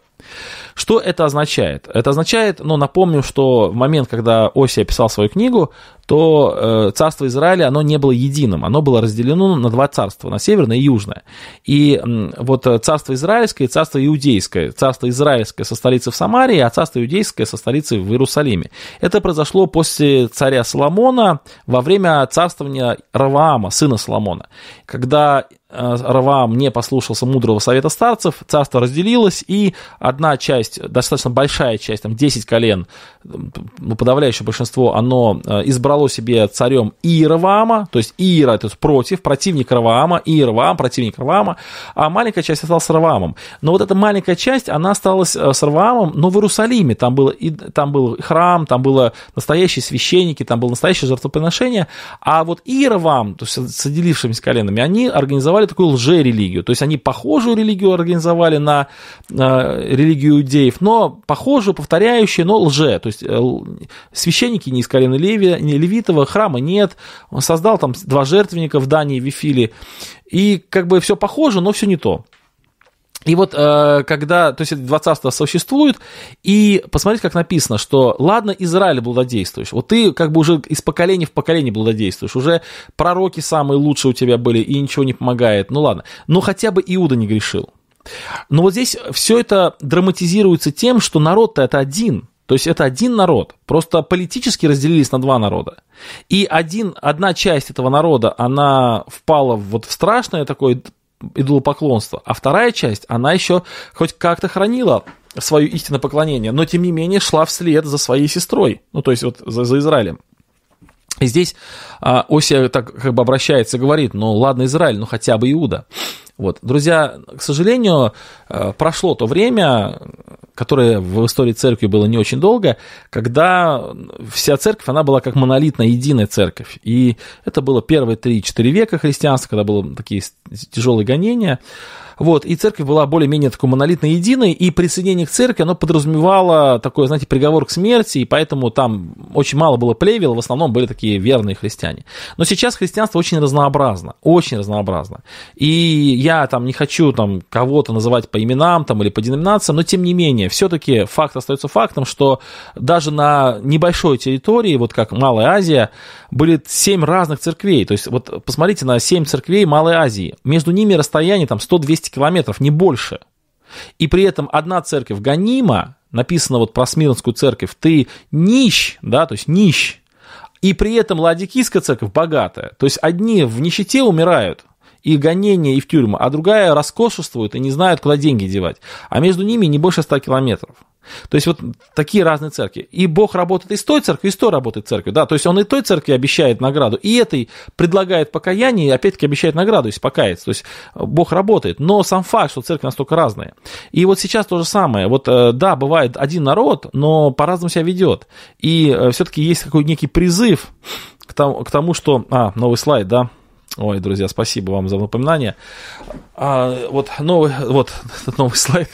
Что это означает? Это означает, ну, напомню, что в момент, когда Осия писал свою книгу, то э, царство Израиля, оно не было единым, оно было разделено на два царства, на северное и южное. И э, вот царство Израильское и царство Иудейское. Царство Израильское со столицей в Самарии, а царство Иудейское со столицей в Иерусалиме. Это произошло после царя Соломона во время царствования Раваама, сына Соломона. Когда Раваам не послушался мудрого совета старцев, царство разделилось, и одна часть, достаточно большая часть, там 10 колен, подавляющее большинство, оно э, избрало избрало себе царем Иераваама, то есть Иера, то есть против, противник Раваама, Иераваам, противник Раваама, а маленькая часть осталась с Раваамом. Но вот эта маленькая часть, она осталась э, с Раваамом, но в Иерусалиме, там, было, и, там был храм, там было настоящие священники, там было настоящее жертвоприношение, а вот Иераваам, то есть с отделившимися коленами, они организовали такую лже-религию, то есть они похожую религию организовали на, на религию иудеев, но похожую, повторяющую, но лже, то есть э, священники не из колена Левия, не Левитова, храма нет, он создал там два жертвенника в Дании, Вифиле, и как бы все похоже, но все не то. И вот э, когда, то есть два царства существуют, и посмотрите, как написано, что ладно, Израиль блудодействуешь, вот ты как бы уже из поколения в поколение блудодействуешь, уже пророки самые лучшие у тебя были, и ничего не помогает, ну ладно, но хотя бы Иуда не грешил. Но вот здесь все это драматизируется тем, что народ-то это один, то есть это один народ, просто политически разделились на два народа. И один, одна часть этого народа, она впала вот в страшное такое идолопоклонство, а вторая часть, она еще хоть как-то хранила свое истинное поклонение, но тем не менее шла вслед за своей сестрой, ну то есть вот за, за Израилем. И здесь а, Осия так как бы обращается и говорит, ну ладно, Израиль, ну хотя бы Иуда. Вот. Друзья, к сожалению, э, прошло то время, которое в истории церкви было не очень долго, когда вся церковь, она была как монолитная, единая церковь. И это было первые 3-4 века христианства, когда были такие тяжелые гонения. Вот, и церковь была более-менее такой монолитной единой, и присоединение к церкви, оно подразумевало такой, знаете, приговор к смерти, и поэтому там очень мало было плевел, в основном были такие верные христиане. Но сейчас христианство очень разнообразно, очень разнообразно. И я там не хочу там кого-то называть по именам там или по деноминациям, но тем не менее, все-таки факт остается фактом, что даже на небольшой территории, вот как Малая Азия, были семь разных церквей. То есть вот посмотрите на семь церквей Малой Азии. Между ними расстояние там 100-200 километров, не больше. И при этом одна церковь Ганима, написано вот про Смирнскую церковь, ты нищ, да, то есть нищ, и при этом Ладикийская церковь богатая. То есть одни в нищете умирают, и гонения, и в тюрьму, а другая роскошествует и не знает, куда деньги девать. А между ними не больше 100 километров. То есть вот такие разные церкви. И Бог работает и с той церковью, и с той работает церковью. Да? То есть он и той церкви обещает награду, и этой предлагает покаяние, и опять-таки обещает награду, если покается. То есть Бог работает. Но сам факт, что церкви настолько разные. И вот сейчас то же самое. Вот э, да, бывает один народ, но по-разному себя ведет. И э, все-таки есть какой-то некий призыв к тому, к тому, что... А, новый слайд, да? Ой, друзья, спасибо вам за напоминание. А, вот новый, вот новый слайд.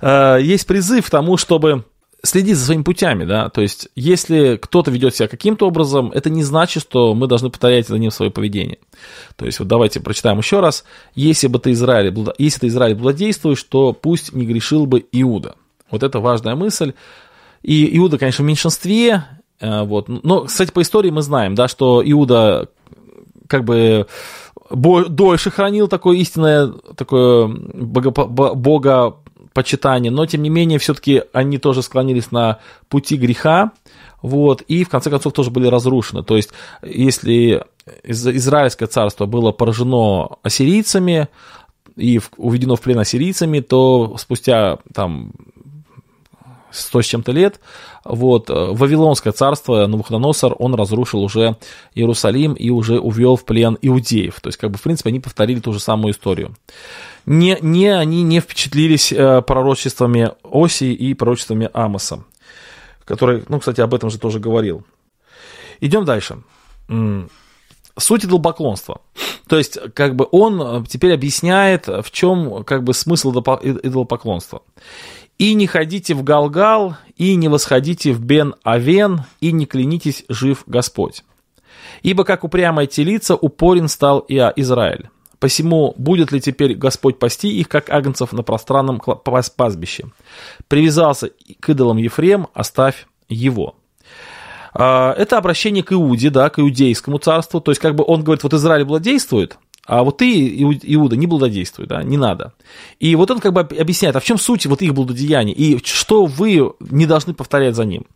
А, есть призыв к тому, чтобы следить за своими путями, да, то есть если кто-то ведет себя каким-то образом, это не значит, что мы должны повторять за ним свое поведение. То есть вот давайте прочитаем еще раз. Если бы ты Израиль, если ты Израиль блудодействуешь, то пусть не грешил бы Иуда. Вот это важная мысль. И Иуда, конечно, в меньшинстве, э, вот. Но, кстати, по истории мы знаем, да, что Иуда как бы дольше хранил такое истинное такое богопочитание, но тем не менее все-таки они тоже склонились на пути греха, вот, и в конце концов тоже были разрушены. То есть, если Израильское царство было поражено ассирийцами, и уведено в плен ассирийцами, то спустя там сто с чем-то лет, вот, Вавилонское царство, Навуходоносор, он разрушил уже Иерусалим и уже увел в плен иудеев. То есть, как бы, в принципе, они повторили ту же самую историю. Не, не, они не впечатлились э, пророчествами Оси и пророчествами Амоса, который, ну, кстати, об этом же тоже говорил. Идем дальше. Суть идолопоклонства. То есть, как бы он теперь объясняет, в чем как бы смысл идолопоклонства. «И не ходите в Галгал, и не восходите в Бен-Авен, и не клянитесь, жив Господь. Ибо как упрямая телица упорен стал и Израиль. Посему будет ли теперь Господь пасти их, как агнцев на пространном пастбище? Привязался к идолам Ефрем, оставь его. А, это обращение к Иуде, да, к иудейскому царству. То есть, как бы он говорит, вот Израиль благодействует, а вот ты, Иуда, не блудодействуй, да, не надо. И вот он как бы объясняет, а в чем суть вот их блудодеяний, и что вы не должны повторять за ним.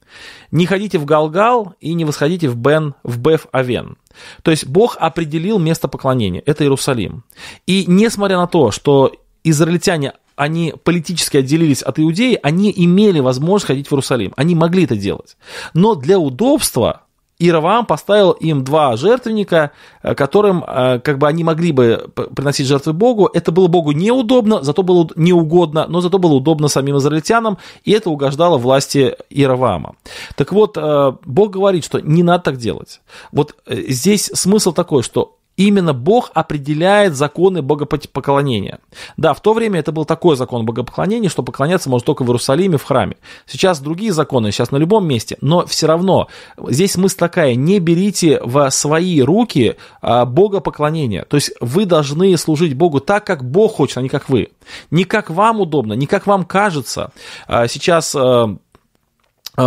Не ходите в Галгал и не восходите в Бен, в Беф Авен. То есть Бог определил место поклонения, это Иерусалим. И несмотря на то, что израильтяне они политически отделились от Иудеи, они имели возможность ходить в Иерусалим. Они могли это делать. Но для удобства Иераваам поставил им два жертвенника, э, которым э, как бы они могли бы приносить жертвы Богу. Это было Богу неудобно, зато было неугодно, но зато было удобно самим израильтянам, и это угождало власти Иераваама. Так вот, э, Бог говорит, что не надо так делать. Вот здесь смысл такой, что именно Бог определяет законы богопоклонения. Да, в то время это был такой закон богопоклонения, что поклоняться можно только в Иерусалиме, в храме. Сейчас другие законы, сейчас на любом месте, но все равно здесь мысль такая, не берите в свои руки а, богопоклонение. То есть вы должны служить Богу так, как Бог хочет, а не как вы. Не как вам удобно, не как вам кажется. А, сейчас а,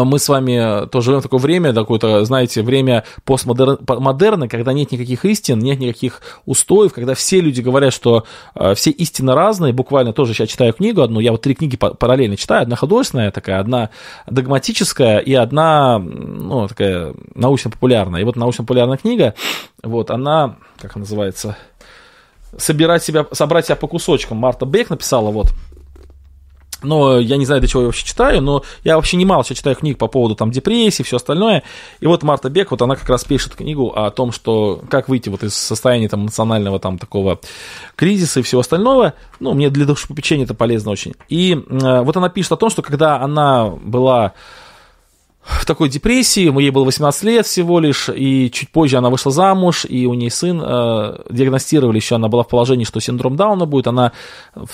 мы с вами тоже живем в такое время, такое-то, знаете, время постмодерна, когда нет никаких истин, нет никаких устоев, когда все люди говорят, что э, все истины разные, буквально тоже сейчас читаю книгу одну, я вот три книги параллельно читаю, одна художественная такая, одна догматическая и одна, ну, такая научно-популярная. И вот научно-популярная книга, вот, она, как она называется, собирать себя, собрать себя по кусочкам. Марта Бек написала вот но я не знаю, до чего я вообще читаю, но я вообще немало сейчас читаю книг по поводу там депрессии, все остальное. И вот Марта Бек, вот она как раз пишет книгу о том, что как выйти вот из состояния там эмоционального там такого кризиса и всего остального. Ну, мне для душепопечения это полезно очень. И э, вот она пишет о том, что когда она была в такой депрессии, ей было 18 лет всего лишь, и чуть позже она вышла замуж, и у нее сын, э, диагностировали еще, она была в положении, что синдром Дауна будет, она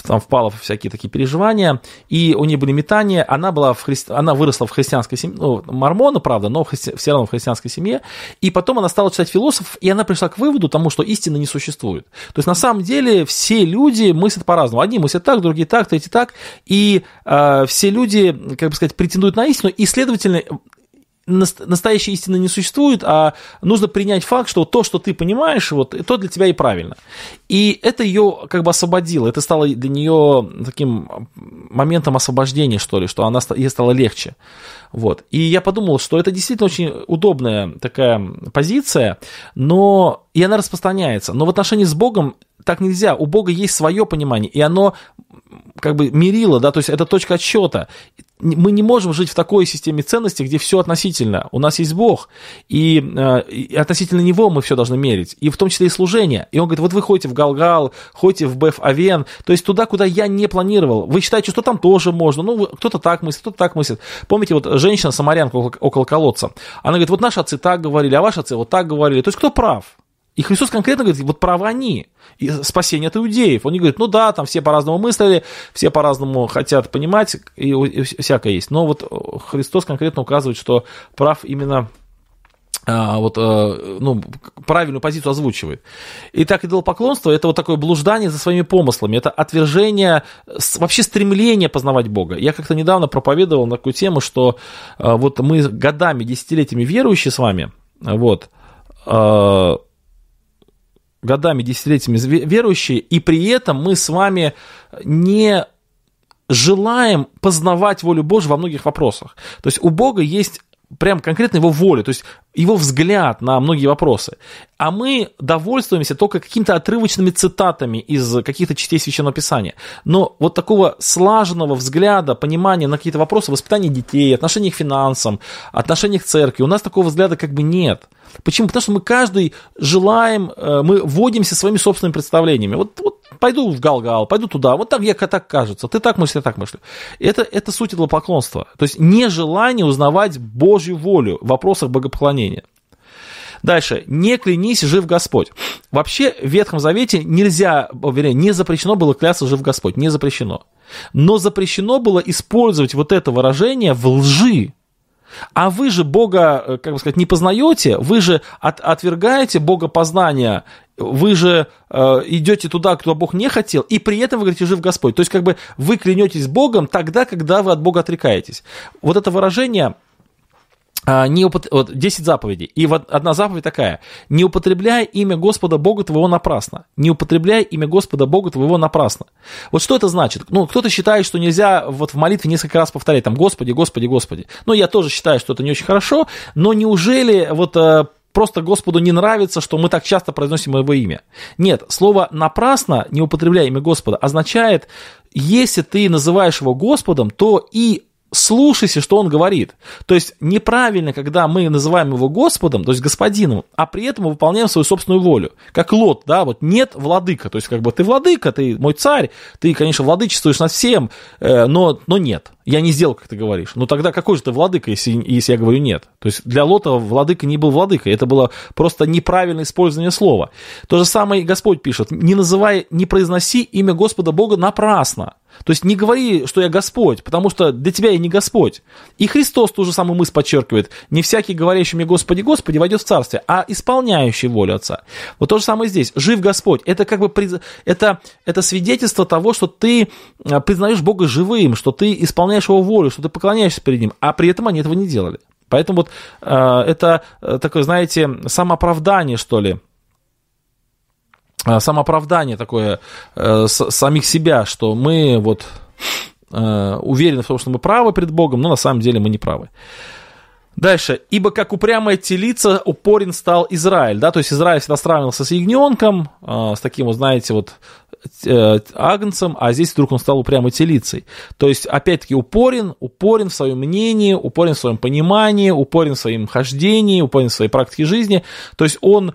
там впала в всякие такие переживания, и у нее были метания, она, была в христи... она выросла в христианской семье, ну, мормона, правда, но христи... все равно в христианской семье, и потом она стала читать философов, и она пришла к выводу тому, что истины не существует. То есть, на самом деле, все люди мыслят по-разному. Одни мыслят так, другие так, третьи так, и э, все люди, как бы сказать, претендуют на истину, и, следовательно, настоящей истины не существует, а нужно принять факт, что то, что ты понимаешь, вот, то для тебя и правильно. И это ее как бы освободило, это стало для нее таким моментом освобождения, что ли, что она, ей стало легче. Вот. И я подумал, что это действительно очень удобная такая позиция, но и она распространяется. Но в отношении с Богом так нельзя. У Бога есть свое понимание, и оно как бы мерило, да, то есть это точка отсчета. Мы не можем жить в такой системе ценностей, где все относительно. У нас есть Бог, и, э, и относительно Него мы все должны мерить, и в том числе и служение. И он говорит, вот вы ходите в Галгал, ходите в Беф-Авен, то есть туда, куда я не планировал. Вы считаете, что там тоже можно, ну, кто-то так мыслит, кто-то так мыслит. Помните, вот женщина-самарянка около колодца, она говорит, вот наши отцы так говорили, а ваши отцы вот так говорили. То есть кто прав? И Христос конкретно говорит, вот правы они, и спасение от иудеев. Он не говорит, ну да, там все по-разному мыслили, все по-разному хотят понимать, и, и всякое есть. Но вот Христос конкретно указывает, что прав именно а, вот, а, ну, правильную позицию озвучивает. Итак, идолопоклонство – это вот такое блуждание за своими помыслами, это отвержение, вообще стремление познавать Бога. Я как-то недавно проповедовал на такую тему, что а, вот мы годами, десятилетиями верующие с вами, вот, годами, десятилетиями верующие, и при этом мы с вами не желаем познавать волю Божью во многих вопросах. То есть у Бога есть прям конкретно его волю, то есть его взгляд на многие вопросы. А мы довольствуемся только какими-то отрывочными цитатами из каких-то частей Священного Писания. Но вот такого слаженного взгляда, понимания на какие-то вопросы воспитания детей, отношения к финансам, отношения к церкви, у нас такого взгляда как бы нет. Почему? Потому что мы каждый желаем, э, мы вводимся своими собственными представлениями. Вот, вот пойду в Галгал, пойду туда, вот так я так кажется, ты так мыслишь, я так мыслю. Это, это суть идолопоклонства. То есть нежелание узнавать Божью волю в вопросах богопоклонения. Дальше. Не клянись, жив Господь. Вообще в Ветхом Завете нельзя, вернее, не запрещено было клясться жив Господь. Не запрещено. Но запрещено было использовать вот это выражение в лжи. А вы же Бога, э, как бы сказать, не познаете, вы же от, отвергаете Бога познания, вы же э, идете туда, куда Бог не хотел, и при этом вы говорите «жив Господь». То есть, как бы вы клянетесь Богом тогда, когда вы от Бога отрекаетесь. Вот это выражение не упот... вот 10 заповедей. И вот одна заповедь такая. Не употребляй имя Господа Бога твоего напрасно. Не употребляй имя Господа Бога твоего напрасно. Вот что это значит? Ну, кто-то считает, что нельзя вот в молитве несколько раз повторять там Господи, Господи, Господи. Ну, я тоже считаю, что это не очень хорошо, но неужели вот э, просто Господу не нравится, что мы так часто произносим его имя. Нет, слово «напрасно», не употребляя имя Господа, означает, если ты называешь его Господом, то и слушайся, что он говорит. То есть неправильно, когда мы называем его Господом, то есть господином, а при этом мы выполняем свою собственную волю. Как Лот, да, вот нет владыка, то есть как бы ты владыка, ты мой царь, ты, конечно, владычествуешь над всем, э, но, но нет, я не сделал, как ты говоришь. Ну тогда какой же ты владыка, если, если я говорю нет? То есть для Лота владыка не был владыкой, это было просто неправильное использование слова. То же самое и Господь пишет, не называй, не произноси имя Господа Бога напрасно. То есть не говори, что я Господь, потому что для тебя я не Господь. И Христос ту же самую мысль подчеркивает. Не всякий, говорящий мне Господи, Господи, войдет в Царствие, а исполняющий волю Отца. Вот то же самое здесь. Жив Господь. Это как бы это, это свидетельство того, что ты э, признаешь Бога живым, что ты исполняешь Его волю, что ты поклоняешься перед Ним, а при этом они этого не делали. Поэтому вот э, это э, такое, знаете, самооправдание, что ли, самооправдание такое э, самих себя, что мы вот э, уверены в том, что мы правы перед Богом, но на самом деле мы не правы. Дальше. «Ибо как упрямая телица упорен стал Израиль». Да? То есть Израиль всегда сравнивался с ягненком, э, с таким, вот, знаете, вот Э, агнцем, а здесь вдруг он стал упрямой телицей. То есть, опять-таки, упорен, упорен в своем мнении, упорен в своем понимании, упорен в своем хождении, упорен в своей практике жизни. То есть, он, э,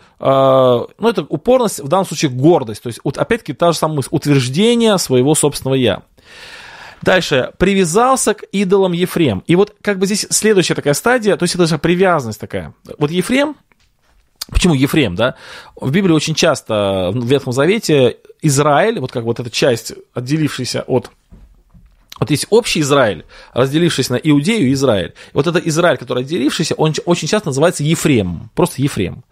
ну, это упорность, в данном случае гордость. То есть, вот, опять-таки, та же самая утверждение своего собственного «я». Дальше, привязался к идолам Ефрем. И вот как бы здесь следующая такая стадия, то есть это же привязанность такая. Вот Ефрем, Почему Ефрем, да? В Библии очень часто в Ветхом Завете Израиль, вот как вот эта часть, отделившаяся от вот есть общий Израиль, разделившийся на Иудею и Израиль. Вот этот Израиль, который отделившийся, он очень часто называется Ефрем, просто Ефрем.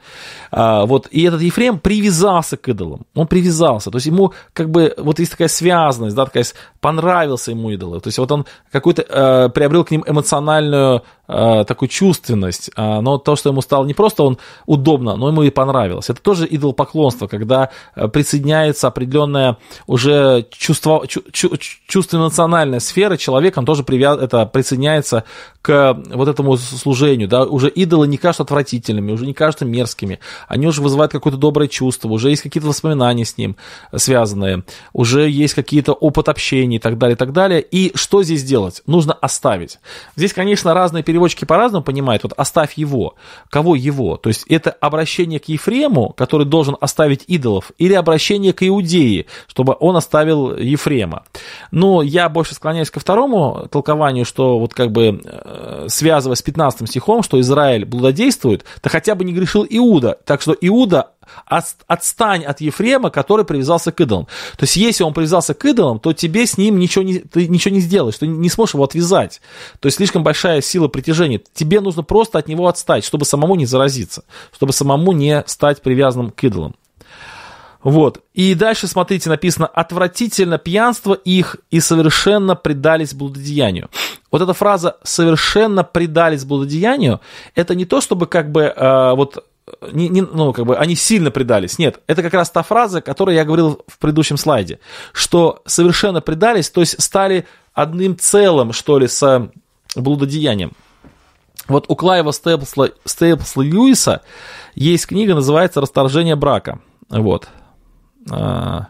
А, вот, и этот Ефрем привязался к идолам, он привязался, то есть ему как бы, вот есть такая связанность, да, такая, понравился ему идолы, то есть вот он какой-то э, приобрел к ним эмоциональную такую чувственность, э, но то, что ему стало не просто он удобно, но ему и понравилось. Это тоже идолопоклонство, когда э, присоединяется определенное уже чувство, чу, чу, чувство эмоциональное сфера человека, он тоже привяз, это присоединяется к вот этому служению, да, уже идолы не кажутся отвратительными, уже не кажутся мерзкими, они уже вызывают какое-то доброе чувство, уже есть какие-то воспоминания с ним связанные, уже есть какие-то опыт общения и так далее, и так далее, и что здесь делать? Нужно оставить. Здесь, конечно, разные переводчики по-разному понимают, вот оставь его, кого его, то есть это обращение к Ефрему, который должен оставить идолов, или обращение к Иудее, чтобы он оставил Ефрема. Но я больше склоняюсь ко второму толкованию, что вот как бы э, связывая с 15 стихом, что Израиль блудодействует, то хотя бы не грешил Иуда. Так что Иуда отстань от Ефрема, который привязался к идолам. То есть, если он привязался к идолам, то тебе с ним ничего не, ты ничего не сделаешь, ты не сможешь его отвязать. То есть, слишком большая сила притяжения. Тебе нужно просто от него отстать, чтобы самому не заразиться, чтобы самому не стать привязанным к идолам. Вот. И дальше, смотрите, написано, отвратительно пьянство их и совершенно предались блудодеянию. Вот эта фраза «совершенно предались блудодеянию» это не то, чтобы как бы э, вот не, не, ну, как бы они сильно предались. Нет, это как раз та фраза, о я говорил в предыдущем слайде, что совершенно предались, то есть стали одним целым, что ли, с блудодеянием. Вот у Клайва Стейплса, Стейплса Льюиса есть книга, называется «Расторжение брака». Вот. А,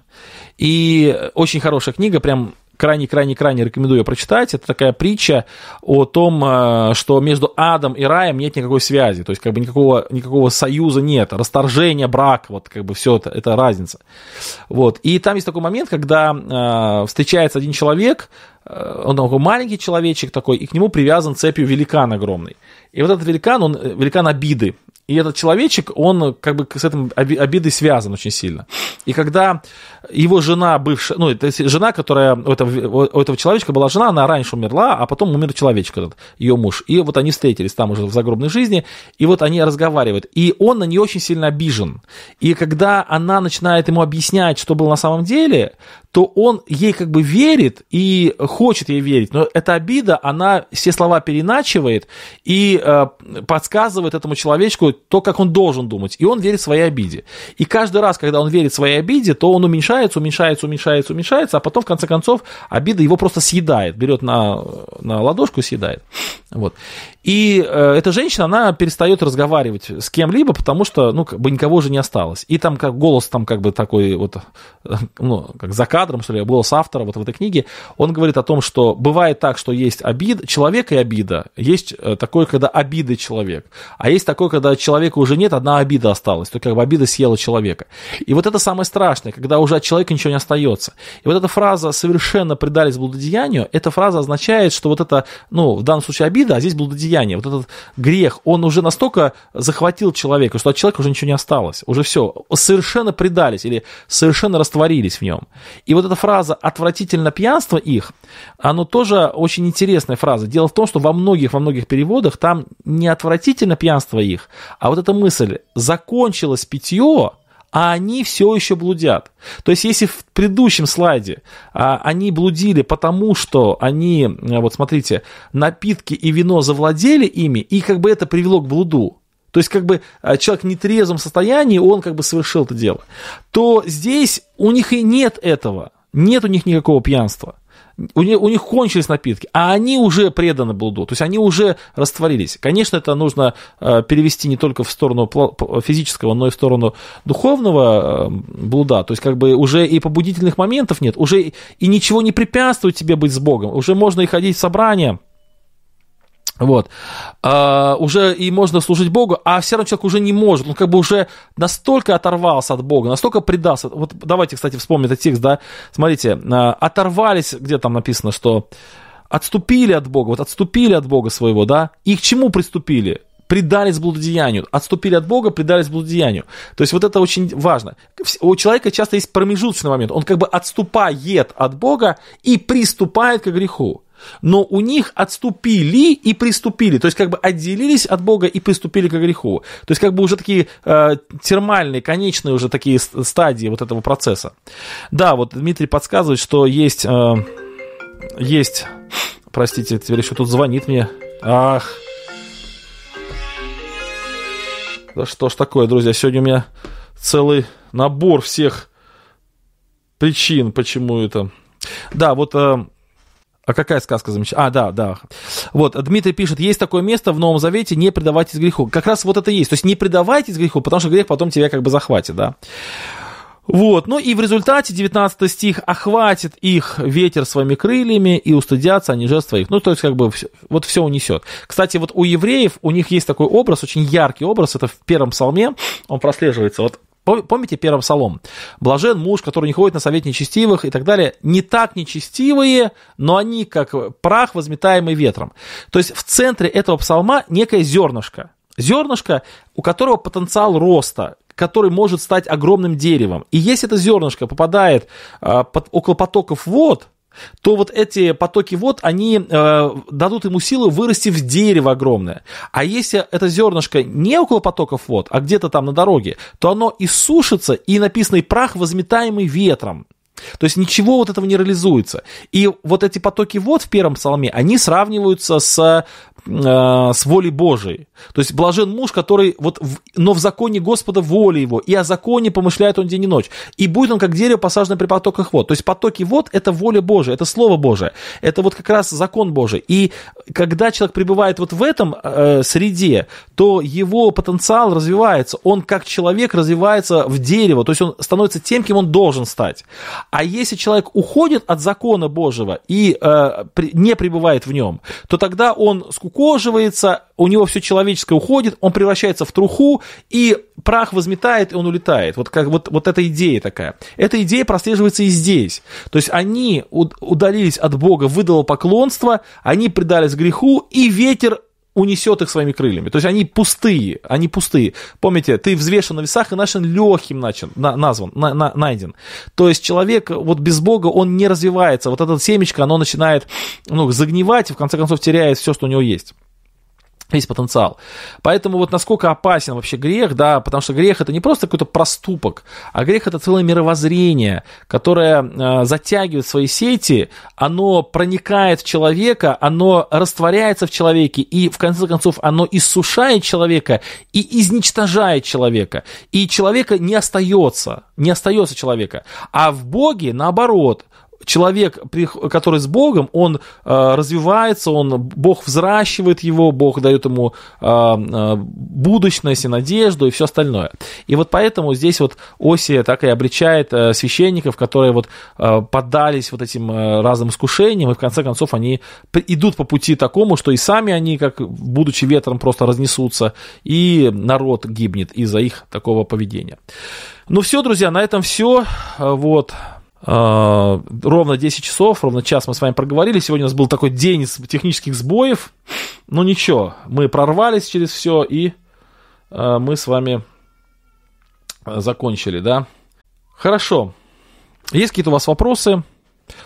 и очень хорошая книга, прям крайне-крайне-крайне рекомендую прочитать. Это такая притча о том, э, что между адом и раем нет никакой связи. То есть, как бы никакого, никакого союза нет. Расторжение, брак, вот как бы все это, это разница. Вот. И там есть такой момент, когда э, встречается один человек, он такой маленький человечек такой, и к нему привязан цепью великан огромный. И вот этот великан, он э, великан обиды. И этот человечек, он как бы с этим обидой связан очень сильно. И когда его жена бывшая, ну, это жена, которая у этого, у этого человечка была жена, она раньше умерла, а потом умер человечек этот, ее муж. И вот они встретились там уже в загробной жизни, и вот они разговаривают. И он на нее очень сильно обижен. И когда она начинает ему объяснять, что было на самом деле, то он ей как бы верит и хочет ей верить, но эта обида, она все слова переначивает и э, подсказывает этому человечку то, как он должен думать, и он верит своей обиде. И каждый раз, когда он верит своей обиде, то он уменьшается, уменьшается, уменьшается, уменьшается, а потом, в конце концов, обида его просто съедает, берет на, на ладошку съедает. Вот. И э, эта женщина, она перестает разговаривать с кем-либо, потому что, ну, как бы никого же не осталось. И там как голос там как бы такой вот, ну, как за кадром, что ли, голос автора вот в этой книге, он говорит о том, что бывает так, что есть обида, человек и обида. Есть э, такое, когда обида человек. А есть такое, когда человека уже нет, одна обида осталась. То как бы обида съела человека. И вот это самое страшное, когда уже от человека ничего не остается. И вот эта фраза «совершенно предались блудодеянию», эта фраза означает, что вот это, ну, в данном случае обида, а здесь блудодеяние вот этот грех, он уже настолько захватил человека, что от человека уже ничего не осталось. Уже все, совершенно предались или совершенно растворились в нем. И вот эта фраза «отвратительно пьянство их», оно тоже очень интересная фраза. Дело в том, что во многих, во многих переводах там не отвратительно пьянство их, а вот эта мысль «закончилось питье», а они все еще блудят. То есть, если в предыдущем слайде а, они блудили потому, что они, а, вот смотрите, напитки и вино завладели ими, и как бы это привело к блуду, то есть, как бы а, человек в нетрезвом состоянии, он как бы совершил это дело, то здесь у них и нет этого, нет у них никакого пьянства. У них, у них кончились напитки, а они уже преданы блуду, то есть они уже растворились. Конечно, это нужно э, перевести не только в сторону физического, но и в сторону духовного э, блуда, то есть как бы уже и побудительных моментов нет, уже и ничего не препятствует тебе быть с Богом, уже можно и ходить в собрания, вот. А, уже и можно служить Богу, а все равно человек уже не может. Он как бы уже настолько оторвался от Бога, настолько предался. Вот давайте, кстати, вспомним этот текст, да. Смотрите, а, оторвались, где там написано, что отступили от Бога, вот отступили от Бога своего, да. И к чему приступили? предались блудодеянию, отступили от Бога, предались блудодеянию. То есть вот это очень важно. У человека часто есть промежуточный момент, он как бы отступает от Бога и приступает к греху но у них отступили и приступили, то есть как бы отделились от Бога и приступили к греху. То есть как бы уже такие э, термальные, конечные уже такие стадии вот этого процесса. Да, вот Дмитрий подсказывает, что есть, э, есть, простите, теперь еще тут звонит мне, ах, да что ж такое, друзья, сегодня у меня целый набор всех причин, почему это... Да, вот э, а какая сказка замечательная? А, да, да. Вот, Дмитрий пишет, есть такое место в Новом Завете, не предавайтесь греху. Как раз вот это есть. То есть не предавайтесь греху, потому что грех потом тебя как бы захватит, да. Вот, ну и в результате 19 стих охватит их ветер своими крыльями и устыдятся они жертв своих. Ну, то есть, как бы, вот все унесет. Кстати, вот у евреев, у них есть такой образ, очень яркий образ, это в первом псалме, он прослеживается. Вот Помните первый псалом? Блажен муж, который не ходит на совет нечестивых и так далее. Не так нечестивые, но они как прах, возметаемый ветром. То есть в центре этого псалма некое зернышко. Зернышко, у которого потенциал роста, который может стать огромным деревом. И если это зернышко попадает э, под, около потоков вод, то вот эти потоки вод, они э, дадут ему силу вырасти в дерево огромное. А если это зернышко не около потоков вод, а где-то там на дороге, то оно иссушится, и написано прах, возметаемый ветром. То есть ничего вот этого не реализуется. И вот эти потоки вод в первом псалме, они сравниваются с с волей Божией. То есть блажен муж, который вот, в, но в законе Господа воля его, и о законе помышляет он день и ночь. И будет он как дерево, посаженное при потоках вод. То есть потоки вод – это воля Божия, это Слово Божие, это вот как раз закон Божий. И когда человек пребывает вот в этом э, среде, то его потенциал развивается, он как человек развивается в дерево, то есть он становится тем, кем он должен стать. А если человек уходит от закона Божьего и э, не пребывает в нем, то тогда он скукоживается, у него все человеческое уходит, он превращается в труху, и прах возметает, и он улетает. Вот, как, вот, вот эта идея такая. Эта идея прослеживается и здесь. То есть они удалились от Бога, выдало поклонство, они предались греху, и ветер унесет их своими крыльями. То есть они пустые, они пустые. Помните, ты взвешен на весах и нашен легким начал, на, назван, на, на, найден. То есть человек вот без Бога, он не развивается. Вот это семечко, оно начинает ну, загнивать и в конце концов теряет все, что у него есть весь потенциал. Поэтому вот насколько опасен вообще грех, да, потому что грех это не просто какой-то проступок, а грех это целое мировоззрение, которое э, затягивает свои сети, оно проникает в человека, оно растворяется в человеке, и в конце концов оно иссушает человека и изничтожает человека. И человека не остается, не остается человека. А в Боге, наоборот, человек, который с Богом, он э, развивается, он, Бог взращивает его, Бог дает ему э, э, будущность и надежду и все остальное. И вот поэтому здесь вот Осия так и обличает священников, которые вот поддались вот этим разным искушениям, и в конце концов они идут по пути такому, что и сами они, как будучи ветром, просто разнесутся, и народ гибнет из-за их такого поведения. Ну все, друзья, на этом все. Вот. А, ровно 10 часов, ровно час мы с вами проговорили. Сегодня у нас был такой день технических сбоев. Ну ничего, мы прорвались через все и а, мы с вами а, закончили, да? Хорошо. Есть какие-то у вас вопросы?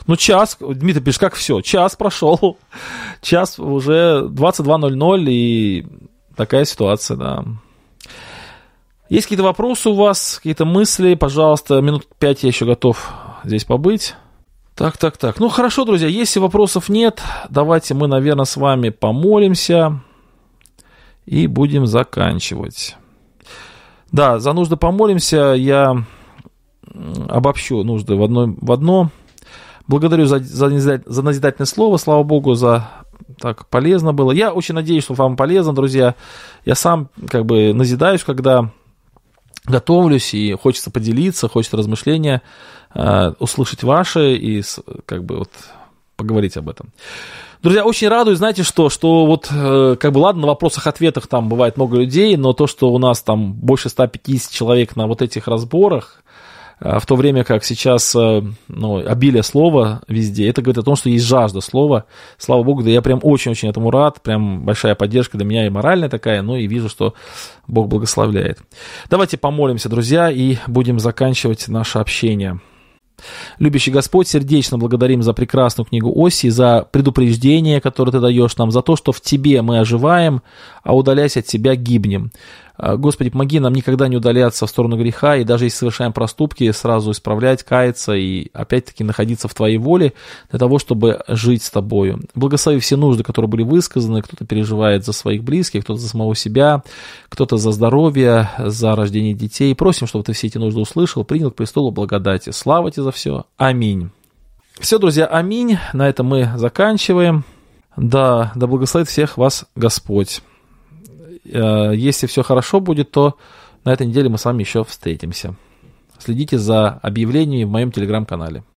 Ну, час, Дмитрий пишет, как все, час прошел, час уже 22.00 и такая ситуация, да. Есть какие-то вопросы у вас, какие-то мысли, пожалуйста, минут пять я еще готов здесь побыть. Так, так, так. Ну хорошо, друзья, если вопросов нет, давайте мы, наверное, с вами помолимся и будем заканчивать. Да, за нужды помолимся. Я обобщу нужды в одно. В одно. Благодарю за, за, за назидательное слово. Слава Богу, за так полезно было. Я очень надеюсь, что вам полезно, друзья. Я сам как бы назидаюсь, когда готовлюсь, и хочется поделиться, хочется размышления э, услышать ваши и как бы вот поговорить об этом. Друзья, очень радует, знаете что, что вот, э, как бы, ладно, на вопросах-ответах там бывает много людей, но то, что у нас там больше 150 человек на вот этих разборах, в то время как сейчас э, ну, обилие слова везде, это говорит о том, что есть жажда слова. Слава Богу, да я прям очень-очень этому рад, прям большая поддержка для меня и моральная такая, ну и вижу, что Бог благословляет. Давайте помолимся, друзья, и будем заканчивать наше общение. Любящий Господь, сердечно благодарим за прекрасную книгу Оси, за предупреждение, которое Ты даешь нам, за то, что в Тебе мы оживаем, а удаляясь от Тебя гибнем. А, Господи, помоги нам никогда не удаляться в сторону греха, и даже если совершаем проступки, сразу исправлять, каяться и опять-таки находиться в Твоей воле для того, чтобы жить с Тобою. Благослови все нужды, которые были высказаны, кто-то переживает за своих близких, кто-то за самого себя, кто-то за здоровье, за рождение детей. Просим, чтобы Ты все эти нужды услышал, принял к престолу благодати. Слава Тебе за все. Аминь. Все, друзья, аминь. На этом мы заканчиваем. Да, да благословит всех вас Господь. Э, если все хорошо будет, то на этой неделе мы с вами еще встретимся. Следите за объявлениями в моем телеграм-канале.